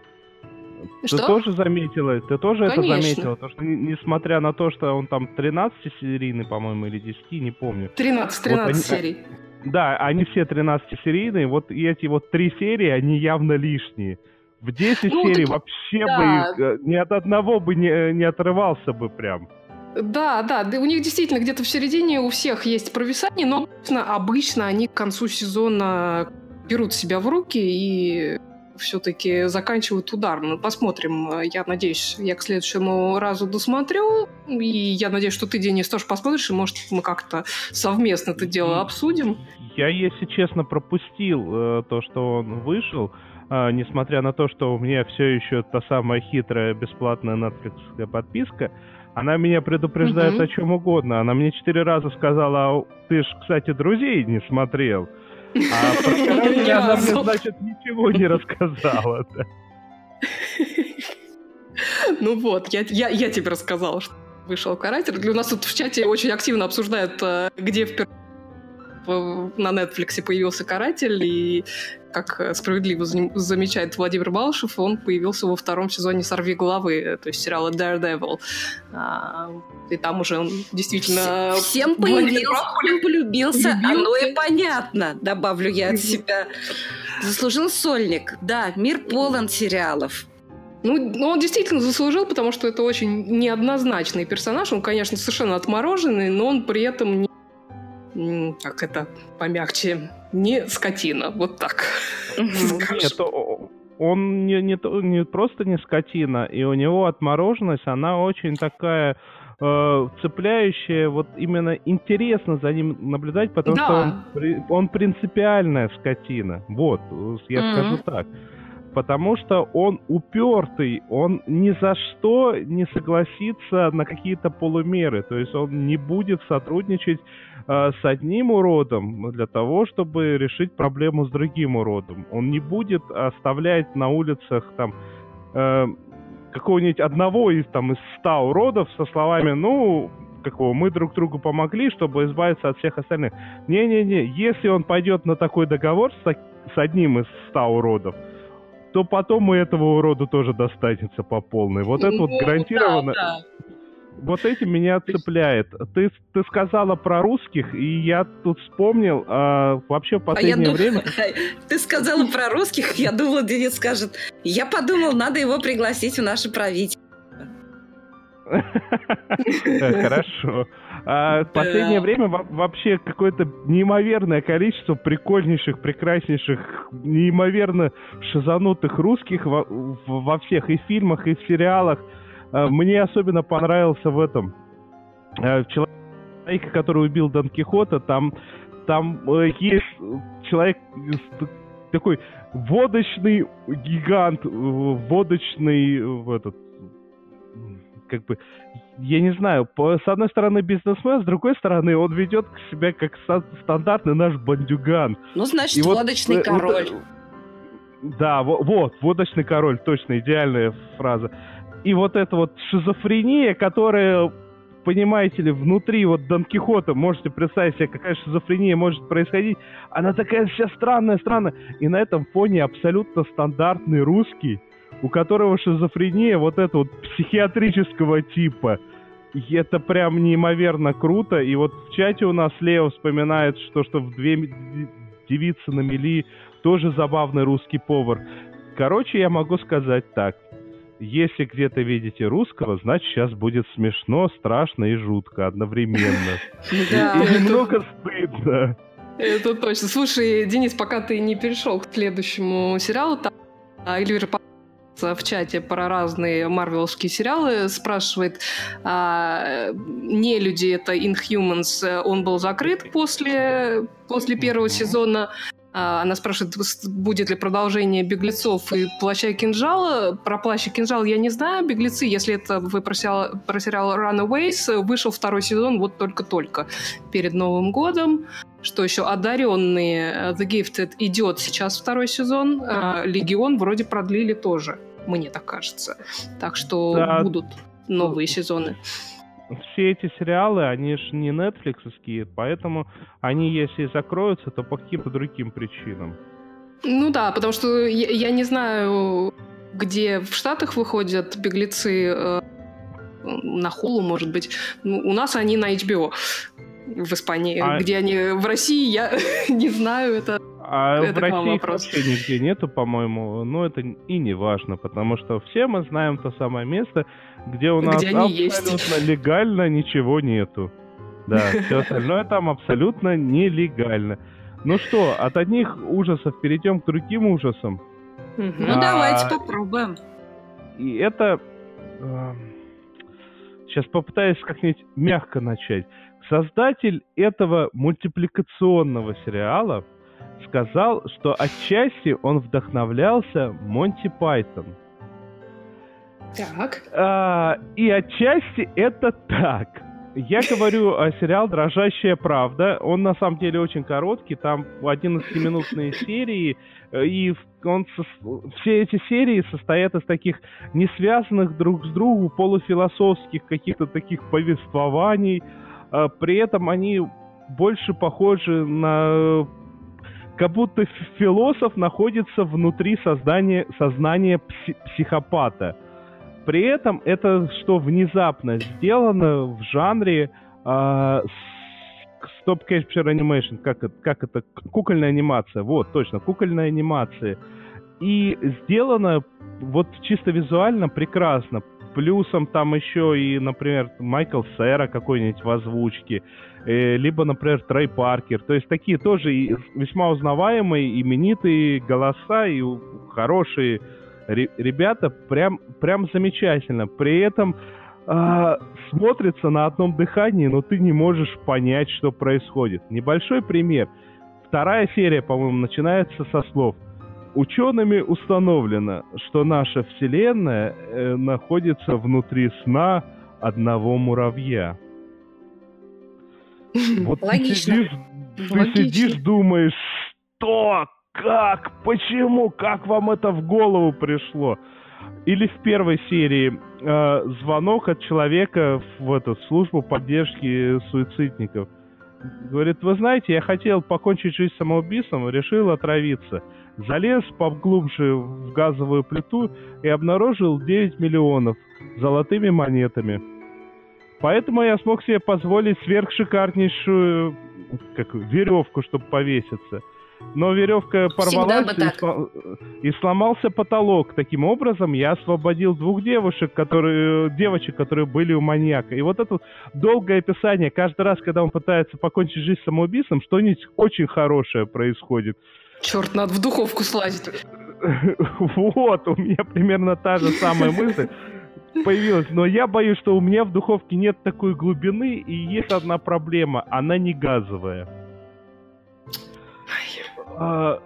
Что? Ты тоже заметила, ты тоже Конечно. это заметила, то, что несмотря на то, что он там 13-серийный, по-моему, или 10, не помню. 13, 13 вот они, серий. Да, они все 13-серийные, вот эти вот три серии, они явно лишние. В 10 ну, серий так, вообще да. бы э, ни от одного бы не, не отрывался бы прям. Да, да, у них действительно где-то в середине у всех есть провисание, но обычно они к концу сезона берут себя в руки и все-таки заканчивают ударно. Ну, посмотрим. Я надеюсь, я к следующему разу досмотрю. И я надеюсь, что ты, Денис, тоже посмотришь, и, может, мы как-то совместно это дело обсудим. Я, если честно, пропустил э, то, что он вышел. Э, несмотря на то, что у меня все еще та самая хитрая бесплатная Netflix подписка, она меня предупреждает угу. о чем угодно. Она мне четыре раза сказала, ты ж, кстати, друзей не смотрел. А про карателя она мне, значит, ничего не рассказала. Ну вот, я, я, я тебе рассказала, что вышел каратель. У нас тут в чате очень активно обсуждают, э, где впервые на Netflix появился «Каратель», и, как справедливо замечает Владимир Балышев, он появился во втором сезоне «Сорви головы», то есть сериала «Daredevil». А, и там уже он действительно... Всем появился, всем полюбился, оно и понятно, добавлю я от себя. Заслужил сольник. Да, мир полон сериалов. Ну, ну, он действительно заслужил, потому что это очень неоднозначный персонаж. Он, конечно, совершенно отмороженный, но он при этом не как это помягче, не скотина, вот так. Нет, он не, не, не просто не скотина, и у него отмороженность, она очень такая э, цепляющая, вот именно интересно за ним наблюдать, потому да. что он, он принципиальная скотина. Вот, я mm-hmm. скажу так потому что он упертый, он ни за что не согласится на какие-то полумеры, то есть он не будет сотрудничать э, с одним уродом для того, чтобы решить проблему с другим уродом. Он не будет оставлять на улицах там э, какого-нибудь одного из там из ста уродов со словами, ну, какого мы друг другу помогли, чтобы избавиться от всех остальных. Не-не-не, если он пойдет на такой договор с, с одним из ста уродов, то потом и этого уроду тоже достанется по полной. Вот это вот ну гарантированно... Да, да. Вот этим меня цепляет. Ты, ты сказала про русских, и я тут вспомнил, а, вообще в последнее а я время... Ты сказала про русских, я думала, Денис скажет, я подумал, надо его пригласить в наше правительство. Хорошо. А в последнее время вообще какое-то неимоверное количество прикольнейших, прекраснейших, неимоверно шизанутых русских во, во всех и фильмах, и в сериалах. А, мне особенно понравился в этом э, человек, который убил Дон Кихота, там, там э, есть человек такой водочный гигант, водочный в этот как бы, я не знаю, по, с одной стороны бизнесмен, с другой стороны он ведет себя как стандартный наш бандюган. Ну, значит, И водочный вот, король. Вот, да, вот, водочный король, точно, идеальная фраза. И вот эта вот шизофрения, которая понимаете ли, внутри вот Дон Кихота, можете представить себе, какая шизофрения может происходить, она такая вся странная, странная. И на этом фоне абсолютно стандартный русский, у которого шизофрения вот это вот психиатрического типа. И это прям неимоверно круто. И вот в чате у нас Лео вспоминает, что, что в две девицы на мели тоже забавный русский повар. Короче, я могу сказать так. Если где-то видите русского, значит сейчас будет смешно, страшно и жутко одновременно. И немного стыдно. Это точно. Слушай, Денис, пока ты не перешел к следующему сериалу, там Эльвира в чате про разные марвелские сериалы, спрашивает, а, не люди это Inhumans, он был закрыт после, после первого сезона, а, она спрашивает, будет ли продолжение «Беглецов» и «Плаща и кинжала». Про «Плащ и кинжал» я не знаю. «Беглецы», если это вы про сериал, про сериал «Runaways», вышел второй сезон вот только-только перед Новым годом. Что еще? «Одаренные» «The Gifted» идет сейчас второй сезон. А «Легион» вроде продлили тоже, мне так кажется. Так что да. будут новые сезоны все эти сериалы, они же не нетфликсовские, поэтому они, если закроются, то по каким-то другим причинам. Ну да, потому что я, я не знаю, где в Штатах выходят беглецы э, на Хулу, может быть. Ну, у нас они на HBO в Испании. А... Где они в России, я не знаю, это а это в России вообще нигде нету, по-моему, но это и не важно, потому что все мы знаем то самое место, где у нас где абсолютно есть. легально ничего нету. Да, все остальное там абсолютно нелегально. Ну что, от одних ужасов перейдем к другим ужасам. Ну а, давайте попробуем. И это... Э, сейчас попытаюсь как-нибудь мягко начать. Создатель этого мультипликационного сериала сказал, что отчасти он вдохновлялся Монти Пайтон. Так. А, и отчасти это так. Я говорю о сериал «Дрожащая правда». Он на самом деле очень короткий, там 11-минутные серии, и он со... все эти серии состоят из таких не связанных друг с другом полуфилософских каких-то таких повествований. А, при этом они больше похожи на как будто философ находится внутри создания, сознания пси- психопата. При этом это что внезапно сделано в жанре э, стоп capture animation, как как это, кукольная анимация, вот, точно, кукольная анимация. И сделано вот чисто визуально прекрасно. Плюсом там еще и, например, Майкл Сера какой-нибудь в озвучке, э, либо, например, Трей Паркер. То есть такие тоже весьма узнаваемые, именитые голоса и хорошие ребята, прям, прям замечательно. При этом э, смотрится на одном дыхании, но ты не можешь понять, что происходит. Небольшой пример. Вторая серия, по-моему, начинается со слов – Учеными установлено, что наша Вселенная э, находится внутри сна одного муравья. Вот Логично. ты сидишь, ты сидишь, думаешь, что, как, почему, как вам это в голову пришло? Или в первой серии э, звонок от человека в эту службу поддержки суицидников. Говорит, вы знаете, я хотел покончить жизнь самоубийством, решил отравиться залез поглубже в газовую плиту и обнаружил 9 миллионов золотыми монетами. Поэтому я смог себе позволить сверхшикарнейшую как, веревку, чтобы повеситься. Но веревка порвалась бы и, сло- и сломался потолок. Таким образом, я освободил двух девушек, которые, девочек, которые были у маньяка. И вот это вот долгое описание, каждый раз, когда он пытается покончить жизнь самоубийством, что-нибудь очень хорошее происходит. Черт, надо в духовку слазить. Вот, у меня примерно та же самая мысль появилась. Но я боюсь, что у меня в духовке нет такой глубины, и есть одна проблема. Она не газовая. А,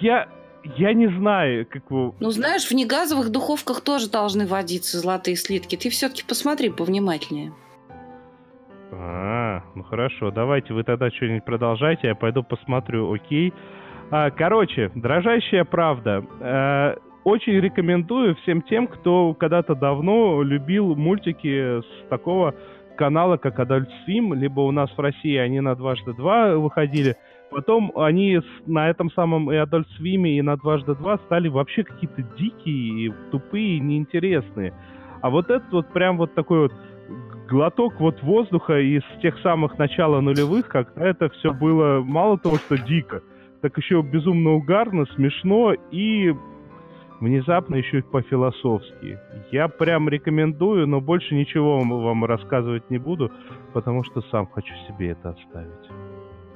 я, я не знаю, как вы... Ну, знаешь, в негазовых духовках тоже должны водиться золотые слитки. Ты все-таки посмотри повнимательнее. А, ну хорошо, давайте вы тогда что-нибудь продолжайте, я пойду посмотрю, окей. А, короче, дрожащая правда. Э, очень рекомендую всем тем, кто когда-то давно любил мультики с такого канала, как Adult Swim, либо у нас в России они на дважды два выходили. Потом они на этом самом и Adult Swim, и на дважды два стали вообще какие-то дикие, тупые, неинтересные. А вот этот вот прям вот такой вот глоток вот воздуха из тех самых начала нулевых, когда это все было мало того, что дико, так еще безумно угарно, смешно и внезапно еще и по-философски. Я прям рекомендую, но больше ничего вам рассказывать не буду, потому что сам хочу себе это оставить.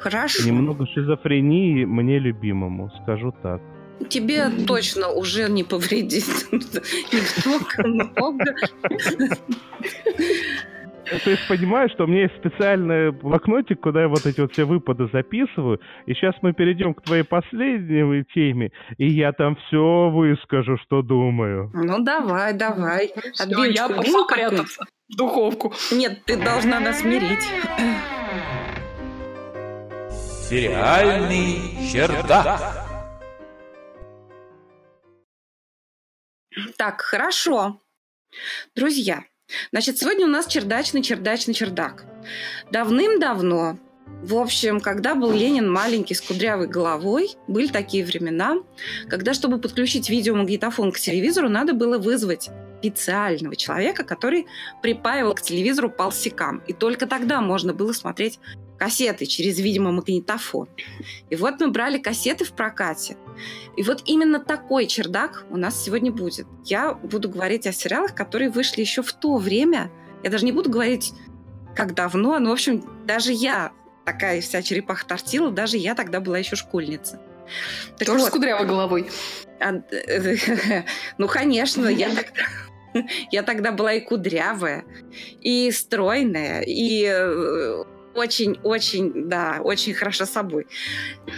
Хорошо. Немного шизофрении мне любимому, скажу так. Тебе точно уже не повредит. Немного, много. Ты же понимаешь, что у меня есть специальный блокнотик, куда я вот эти вот все выпады записываю. И сейчас мы перейдем к твоей последней теме, и я там все выскажу, что думаю. Ну, давай, давай. Отбивочку я видишь, пошла прятаться в духовку. Нет, ты должна нас мирить. Сериальный чердак. Так, хорошо. Друзья, значит, сегодня у нас чердачный, чердачный чердак. Давным-давно, в общем, когда был Ленин маленький с кудрявой головой, были такие времена, когда, чтобы подключить видеомагнитофон к телевизору, надо было вызвать специального человека, который припаивал к телевизору полсекам. И только тогда можно было смотреть кассеты через видеомагнитофон. И вот мы брали кассеты в прокате. И вот именно такой чердак у нас сегодня будет. Я буду говорить о сериалах, которые вышли еще в то время. Я даже не буду говорить, как давно, но, в общем, даже я, такая вся черепаха тортила, даже я тогда была еще школьница. Так Тоже с вот, кудрявой головой. а, э, ну, конечно, я тогда, я тогда была и кудрявая, и стройная, и э, очень-очень, да, очень хорошо собой.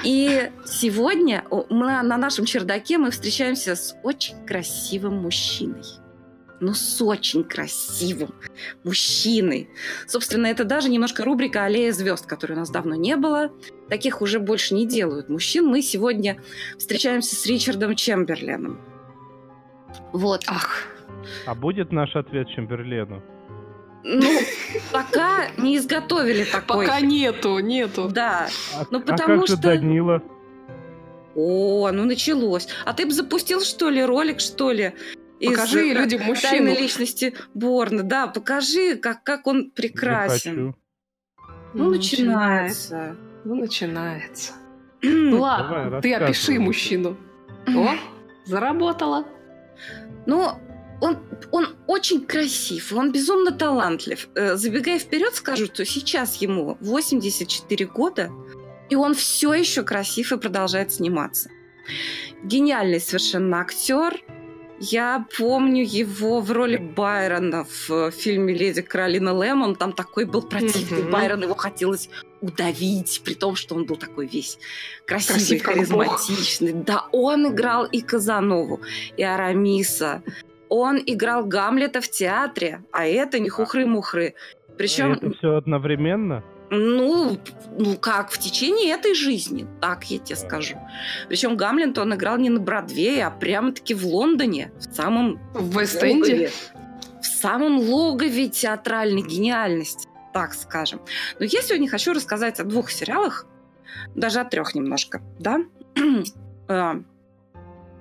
И сегодня мы на на нашем чердаке мы встречаемся с очень красивым мужчиной. Ну, с очень красивым мужчиной. Собственно, это даже немножко рубрика «Аллея звезд», которой у нас давно не было. Таких уже больше не делают мужчин. Мы сегодня встречаемся с Ричардом Чемберленом. Вот. Ах, А будет наш ответ Чемберлену? Ну, пока не изготовили такой. пока нету, нету. Да. А, Ну, а потому как же что- Данила? О, ну началось. А ты бы запустил, что ли, ролик, что ли? из, Покажи э, людям мужчину. Тайной личности Борна. Да, покажи, как, как он прекрасен. Захочу. Ну, начинается. Ну, начинается. Ну ладно, Давай, ты опиши мужчину. О, заработала. Ну, он, он очень красив, он безумно талантлив. Э, Забегая вперед, скажу, что сейчас ему 84 года, и он все еще красив и продолжает сниматься. Гениальный совершенно актер. Я помню его в роли Байрона в э, фильме «Леди Каролина Лемон». Там такой был противный Мгм. Байрон, его хотелось удавить, при том, что он был такой весь красивый, Красив, харизматичный. Да, он играл и Казанову, и Арамиса. Он играл Гамлета в театре, а это не хухры-мухры. Причем, Это все одновременно? ну, ну как, в течение этой жизни, так я тебе скажу. Причем Гамлета он играл не на Бродвее, а прямо-таки в Лондоне, в самом В Вест-Энде. В самом логове театральной гениальности, так скажем. Но я сегодня хочу рассказать о двух сериалах, даже о трех немножко, да?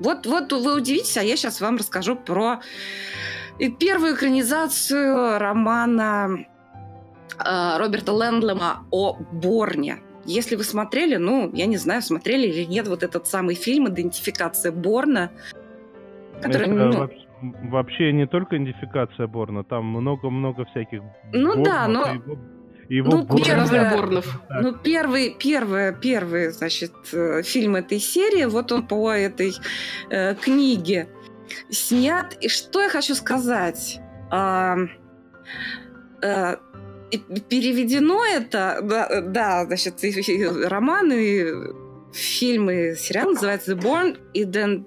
Вот, вот вы удивитесь, а я сейчас вам расскажу про первую экранизацию романа э, Роберта Лэндлема о Борне. Если вы смотрели, ну, я не знаю, смотрели или нет, вот этот самый фильм «Идентификация Борна», который, Это ну, вообще, вообще не только идентификация Борна, там много-много всяких Ну да, Борнов но- его- его ну, разных Первое-. Ну, первый, первый, первый, значит, э, фильм этой серии, вот он по этой э, книге снят. И что я хочу сказать? А, и переведено это, да, да, значит, и- и романы, фильмы, сериал называется The Born Ident-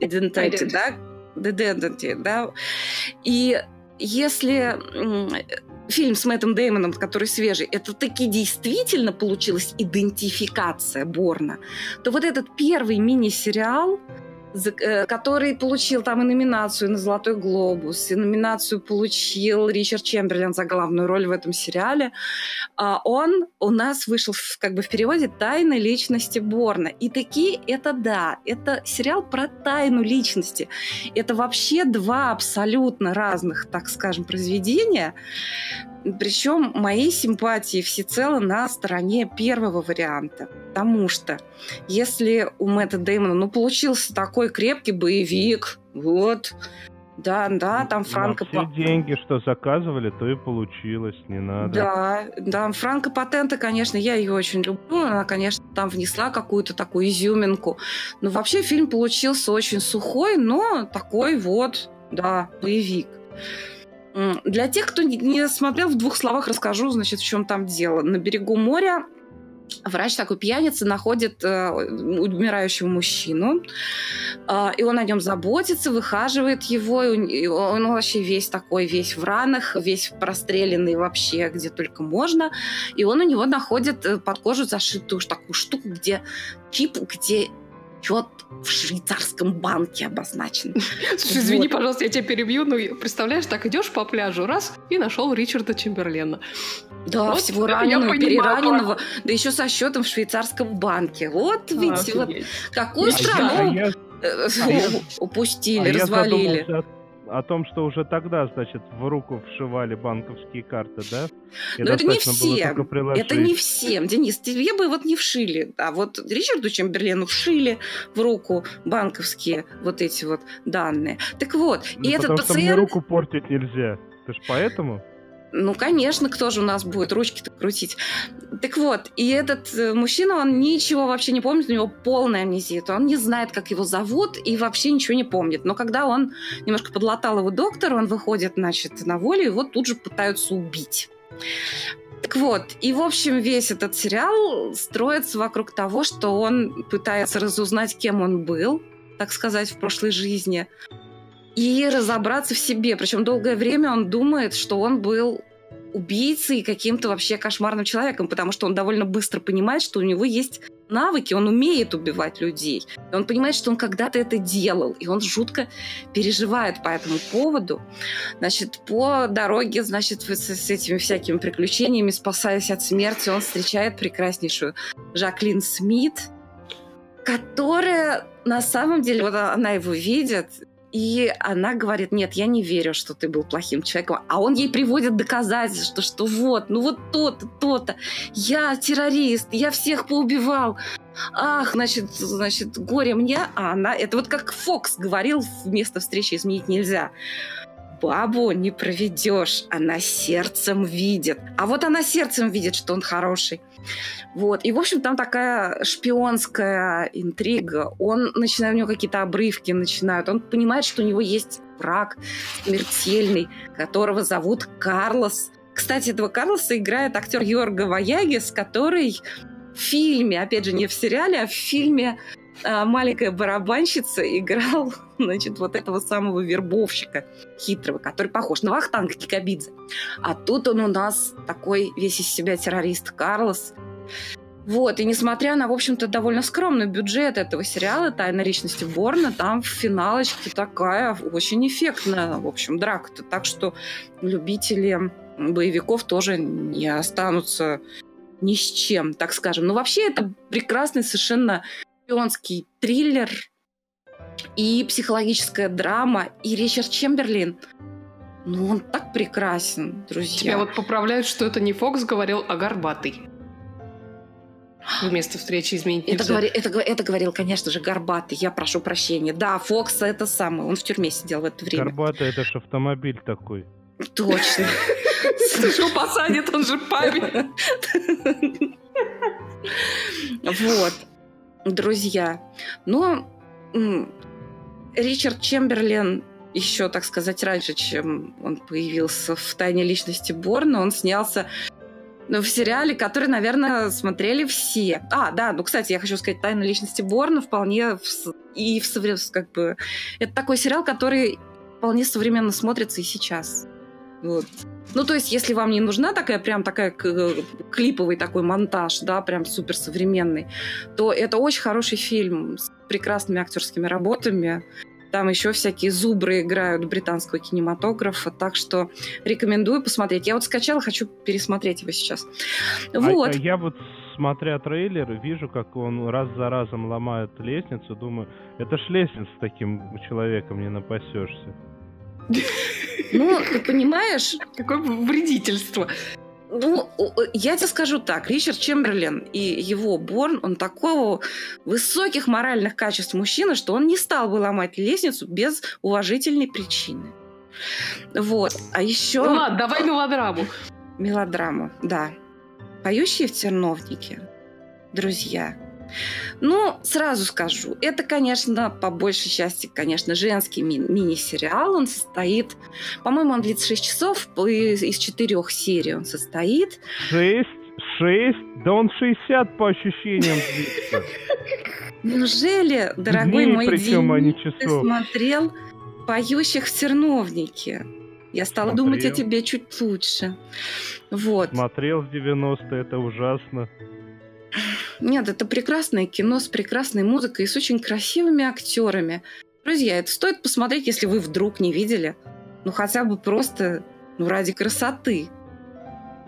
Identity, Identity. да? The Identity, да. И если фильм с Мэттом Деймоном, который свежий, это таки действительно получилась идентификация Борна, то вот этот первый мини-сериал, который получил там и номинацию на «Золотой глобус», и номинацию получил Ричард Чемберлен за главную роль в этом сериале, а он у нас вышел в- как бы в переводе «Тайны личности Борна». И таки это да, это сериал про тайну личности. Это вообще два абсолютно разных, так скажем, произведения. Причем мои симпатии всецело на стороне первого варианта. Потому что если у Мэтта Дэймона ну, получился такой крепкий боевик, вот, да, да, там Франко... На все деньги, что заказывали, то и получилось, не надо. Да, да, Франко Патента, конечно, я ее очень люблю. Она, конечно, там внесла какую-то такую изюминку. Но вообще фильм получился очень сухой, но такой вот, да, боевик. Для тех, кто не- смотрел, в двух словах расскажу, значит, в чем там дело. На берегу моря врач такой пьяница находит э, умирающего мужчину, а, и он о нем заботится, выхаживает его, и он- он вообще весь такой, весь в ранах, весь простреленный вообще, где только можно, и он у него находит э, под кожу зашитую такую штуку, где чип, где счет в швейцарском банке обозначен. Слушай, извини, Вот. пожалуйста, я тебя перебью. Ну, представляешь, так идешь по пляжу, раз, и нашел Ричарда Чемберлена. Да, Вот всего я раненого, понимаю, перераненного, да еще со счетом в швейцарском банке. Вот видите, вот Офигеть. какую А я- страну а я- э, а я- упустили, а я развалили. о, о том, что уже тогда, значит, в руку вшивали банковские карты, да? И Но это не все. Это не всем. Денис, тебе бы вот не вшили. А вот Ричарду Чемберлену вшили в руку банковские вот эти вот данные. Так вот, Ну, и этот что мне пациент... руку портить нельзя. Ты ж поэтому? Ну, конечно, кто же у нас будет ручки-то крутить? Так вот, и этот э, мужчина, он ничего вообще не помнит, у него полная амнезия. То Он не знает, как его зовут, и вообще ничего не помнит. Но когда он немножко подлатал его доктор, он выходит, значит, на волю, его тут же пытаются убить. Так вот, и, в общем, весь этот сериал строится вокруг того, что он пытается разузнать, кем он был, так сказать, в прошлой жизни, и разобраться в себе. Причем долгое время он думает, что он был убийцей и каким-то вообще кошмарным человеком, потому что он довольно быстро понимает, что у него есть навыки, он умеет убивать людей. Он понимает, что он когда-то это делал, и он жутко переживает по этому поводу. Значит, по дороге, значит, с, с этими всякими приключениями, спасаясь от смерти, он встречает прекраснейшую Жаклин Смит, которая на самом деле, вот она его видит, и она говорит, нет, я не верю, что ты был плохим человеком. А он ей приводит доказательства, что вот, ну вот то-то, то-то. Я террорист, я всех поубивал. Ах, значит, значит, горе мне. А она, это вот как Фокс говорил, вместо встречи изменить нельзя. Бабу не проведешь, она сердцем видит. А вот она сердцем видит, что он хороший. Вот. И, в общем, там такая шпионская интрига. Он начинает, у него какие-то обрывки начинают. Он понимает, что у него есть враг смертельный, которого зовут Карлос. Кстати, этого Карлоса играет актер Йорга Ваягис, который в фильме, опять же, не в сериале, а в фильме «Маленькая барабанщица» играл, значит, вот этого самого вербовщика хитрого, который похож на Вахтанга Кикабидзе. А тут он у нас такой весь из себя террорист Карлос. Вот, и несмотря на, в общем-то, довольно скромный бюджет этого сериала «Тайна личности Борна», там в финалочке такая очень эффектная, в общем, драка-то. Так что любители боевиков тоже не останутся ни с чем, так скажем. Но вообще это прекрасный совершенно шпионский триллер и психологическая драма. И Ричард Чемберлин, ну он так прекрасен, друзья. Тебя вот поправляют, что это не Фокс говорил, а Горбатый. Вместо встречи изменить Это, нельзя. говори- это, это говорил, конечно же, Горбатый. Я прошу прощения. Да, Фокс это самое. Он в тюрьме сидел в это время. Горбатый это ж автомобиль такой. Точно. Что посадит, он же память. Вот, друзья. Но Ричард Чемберлен еще, так сказать, раньше, чем он появился в «Тайне личности Борна», он снялся ну, в сериале, который, наверное, смотрели все. А, да, ну, кстати, я хочу сказать, «Тайна личности Борна» вполне в и в совре- как бы... Это такой сериал, который вполне современно смотрится и сейчас. Вот. Ну, то есть, если вам не нужна такая прям такая к- клиповый такой монтаж, да, прям супер современный, то это очень хороший фильм с прекрасными актерскими работами. Там еще всякие зубры играют британского кинематографа, так что рекомендую посмотреть. Я вот скачала, хочу пересмотреть его сейчас. А- Вот. А, я вот, смотря трейлер, вижу, как он раз за разом ломает лестницу, думаю, это ж лестница с таким человеком не напасешься. Ну, ты понимаешь, Какое вредительство. Ну, я тебе скажу так, Ричард Чемберлен и его Борн, он такого высоких моральных качеств мужчины, что он не стал бы ломать лестницу без уважительной причины. Вот. А еще Ну ладно, давай мелодраму. мелодрама, да. Поющие в терновнике, друзья. Ну, сразу скажу, это, конечно, по большей части, конечно, женский ми- мини-сериал. Он состоит, по-моему, он длится 6 часов, и из четырех серий он состоит. Шесть? Шесть? Да он 60 по ощущениям длится. Неужели, дорогой мой причем, а Денис, ты смотрел «Поющих в терновнике»? Я стала думать о тебе чуть лучше. Вот. Смотрел в 90-е, это ужасно. Нет, это прекрасное кино с прекрасной музыкой и с очень красивыми актерами. Друзья, это стоит посмотреть, если вы вдруг не видели. Ну, хотя бы просто ну, ради красоты.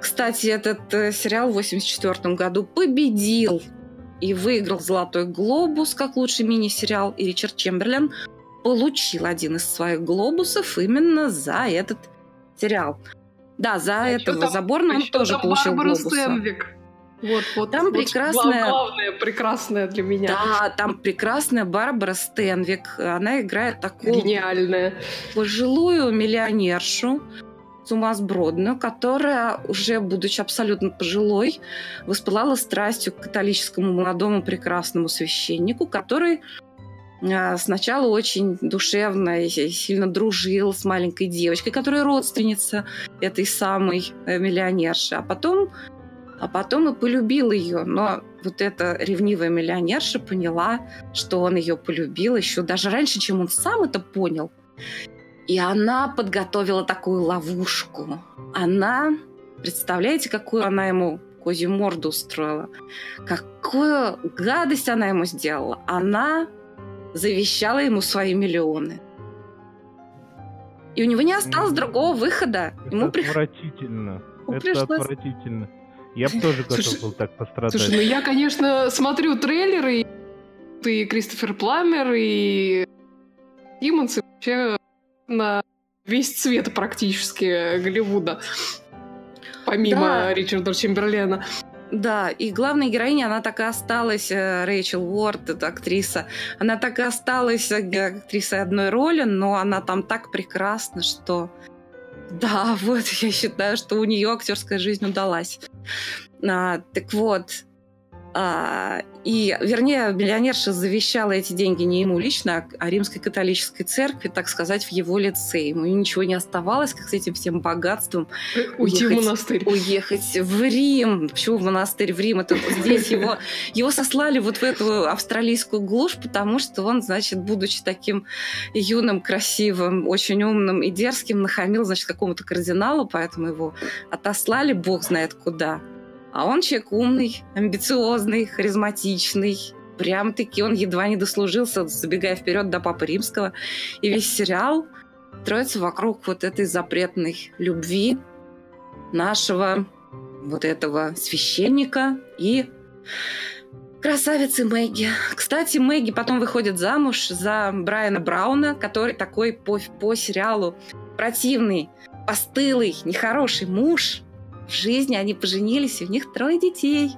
Кстати, этот э, сериал в 1984 году победил и выиграл «Золотой глобус» как лучший мини-сериал. И Ричард Чемберлен получил один из своих глобусов именно за этот сериал. Да, за А этого чё там- заборно он Ещё тоже там получил Барбара глобуса. Стэнвик. Вот, вот. Там вот прекрасная- Главное, прекрасное для меня. Да, там прекрасная Барбара Стенвик. Она играет такую Гениальное. пожилую миллионершу, сумасбродную, которая, уже будучи абсолютно пожилой, воспылала страстью к католическому молодому прекрасному священнику, который а, сначала очень душевно и сильно дружил с маленькой девочкой, которая родственница этой самой э, миллионерши, а потом, а потом и полюбил ее. Но вот эта ревнивая миллионерша поняла, что он ее полюбил еще даже раньше, чем он сам это понял. И она подготовила такую ловушку. Она, представляете, какую она ему козью морду устроила? Какую гадость она ему сделала? Она завещала ему свои миллионы. И у него не осталось другого выхода. Это при- отвратительно. ему Это пришлось- отвратительно. Я бы тоже готов Слушай, был так пострадать. Слушай, ну я, конечно, смотрю трейлеры, и Кристофер Пламер, и Симмонс, и вообще на весь цвет практически Голливуда. Помимо Да. Ричарда Чемберлена. Да, и главная героиня, она так и осталась, э, Рэйчел Уорд, эта актриса, она так и осталась э, актрисой одной роли, но она там так прекрасна, что... Да, вот, я считаю, что у нее актерская жизнь удалась. А, так вот, и, вернее, миллионерша завещала эти деньги не ему лично, а- а римской католической церкви, так сказать, в его лице. Ему ничего не оставалось, как с этим всем богатством, Уйти в Уехать. монастырь. уехать в Рим. Почему в монастырь в Рим? Это здесь его, его сослали вот в эту австралийскую глушь, потому что он, значит, будучи таким юным, красивым, очень умным и дерзким, нахамил, значит, какому-то кардиналу, поэтому его отослали бог знает куда. А он человек умный, амбициозный, харизматичный. Прям-таки он едва не дослужился, забегая вперед до Папы Римского. И весь сериал строится вокруг вот этой запретной любви нашего вот этого священника и красавицы Мэгги. Кстати, Мэгги потом выходит замуж за Брайана Брауна, который такой по, по сериалу противный, постылый, нехороший муж. В жизни они поженились, и у них трое детей.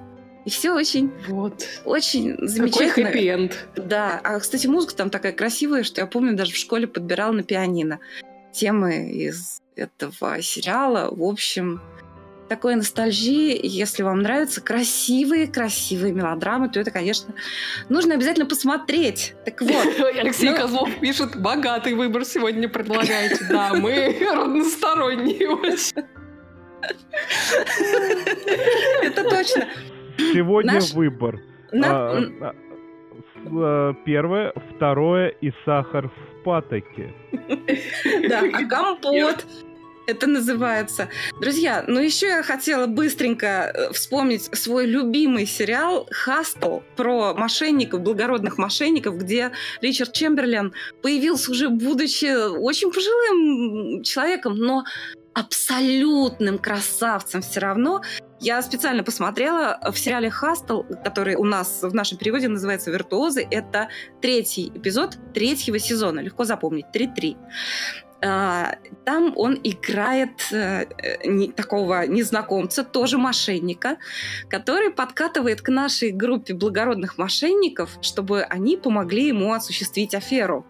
И все очень, Вот. очень Какой замечательно. хэппи-энд. Да, а, кстати, музыка там такая красивая, что я помню, даже в школе подбирала на пианино темы из этого сериала. В общем, такой ностальжии, если вам нравятся красивые-красивые мелодрамы, то это, конечно, нужно обязательно посмотреть. Так вот, Алексей Ну- Козлов пишет, богатый выбор сегодня предлагаете. Да, мы разносторонние очень. это точно. Сегодня Наш- выбор. На- А, а, э, Первое, второе и сахар в патоке. Да, а компот это называется. Друзья, ну еще я хотела быстренько э, вспомнить свой любимый сериал «Хастл» про мошенников, благородных мошенников, где Ричард Чемберлен появился уже будучи очень пожилым человеком, но абсолютным красавцем все равно. Я специально посмотрела в сериале «Хастл», который у нас в нашем переводе называется «Виртуозы». Это третий эпизод третьего сезона. Легко запомнить. 3-3. А, Там он играет э, э, такого незнакомца, тоже мошенника, который подкатывает к нашей группе благородных мошенников, чтобы они помогли ему осуществить аферу.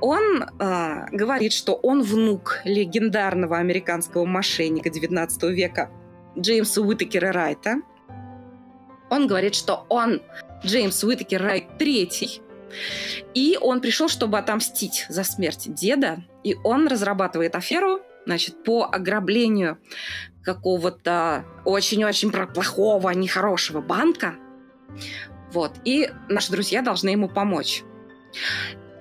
Он э, говорит, что он внук легендарного американского мошенника XIX века Джеймса Уитакера Райта. Он говорит, что он Джеймс Уитакер Райт третий, и он пришел, чтобы отомстить за смерть деда, и он разрабатывает аферу, значит, по ограблению какого-то очень-очень плохого, нехорошего банка. Вот. И наши друзья должны ему помочь.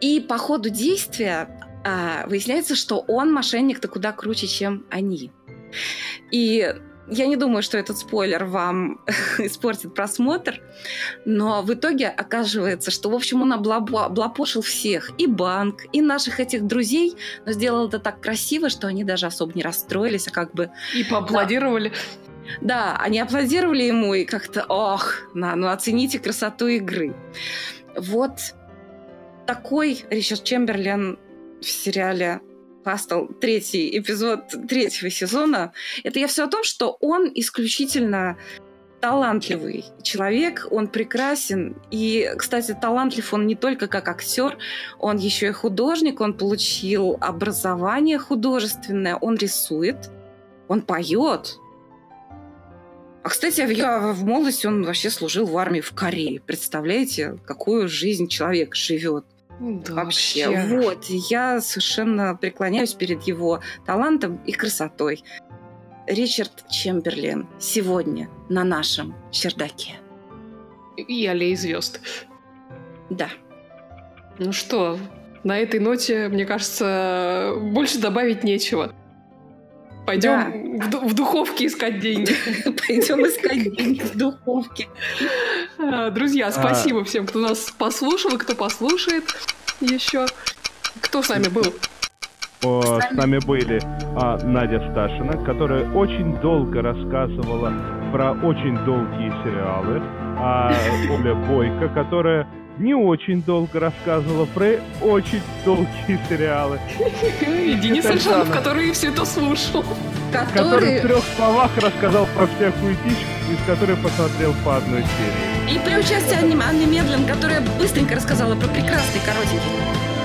И по ходу действия а, выясняется, что он мошенник-то куда круче, чем они. И я не думаю, что этот спойлер вам испортит просмотр, но в итоге оказывается, что, в общем, он облапошил всех, и банк, и наших этих друзей, но сделал это так красиво, что они даже особо не расстроились, а как бы И поаплодировали. да, они аплодировали ему и как-то, ох, на, ну оцените красоту игры. Вот такой Ричард Чемберлен в сериале Хастл, третий эпизод третьего сезона. Это я все о том, что он исключительно талантливый человек, он прекрасен. И, кстати, талантлив он не только как актер, он еще и художник, он получил образование художественное, он рисует, он поет, а, кстати, я в молодости он вообще служил в армии в Корее. Представляете, какую жизнь человек живет Да, вообще. Вот, и я совершенно преклоняюсь перед его талантом и красотой. Ричард Чемберлен сегодня на нашем чердаке. И аллеи звезд. Да. Ну что, на этой ноте, мне кажется, больше добавить нечего. Пойдем в, ду- в духовке искать деньги. Пойдем искать деньги в духовке. А, Друзья, спасибо всем, кто нас послушал и кто послушает еще. Кто с нами был? О, с нами были а, Надя Сташина, которая очень долго рассказывала про очень долгие сериалы, а Оля Бойко, которая не очень долго рассказывала про очень долгие сериалы, И Денис Альшанов, который все это слушал. который в трех словах рассказал про всякую дичь, из которой посмотрел по одной серии. и при участии Анны Медлен, которая быстренько рассказала про прекрасный коротенький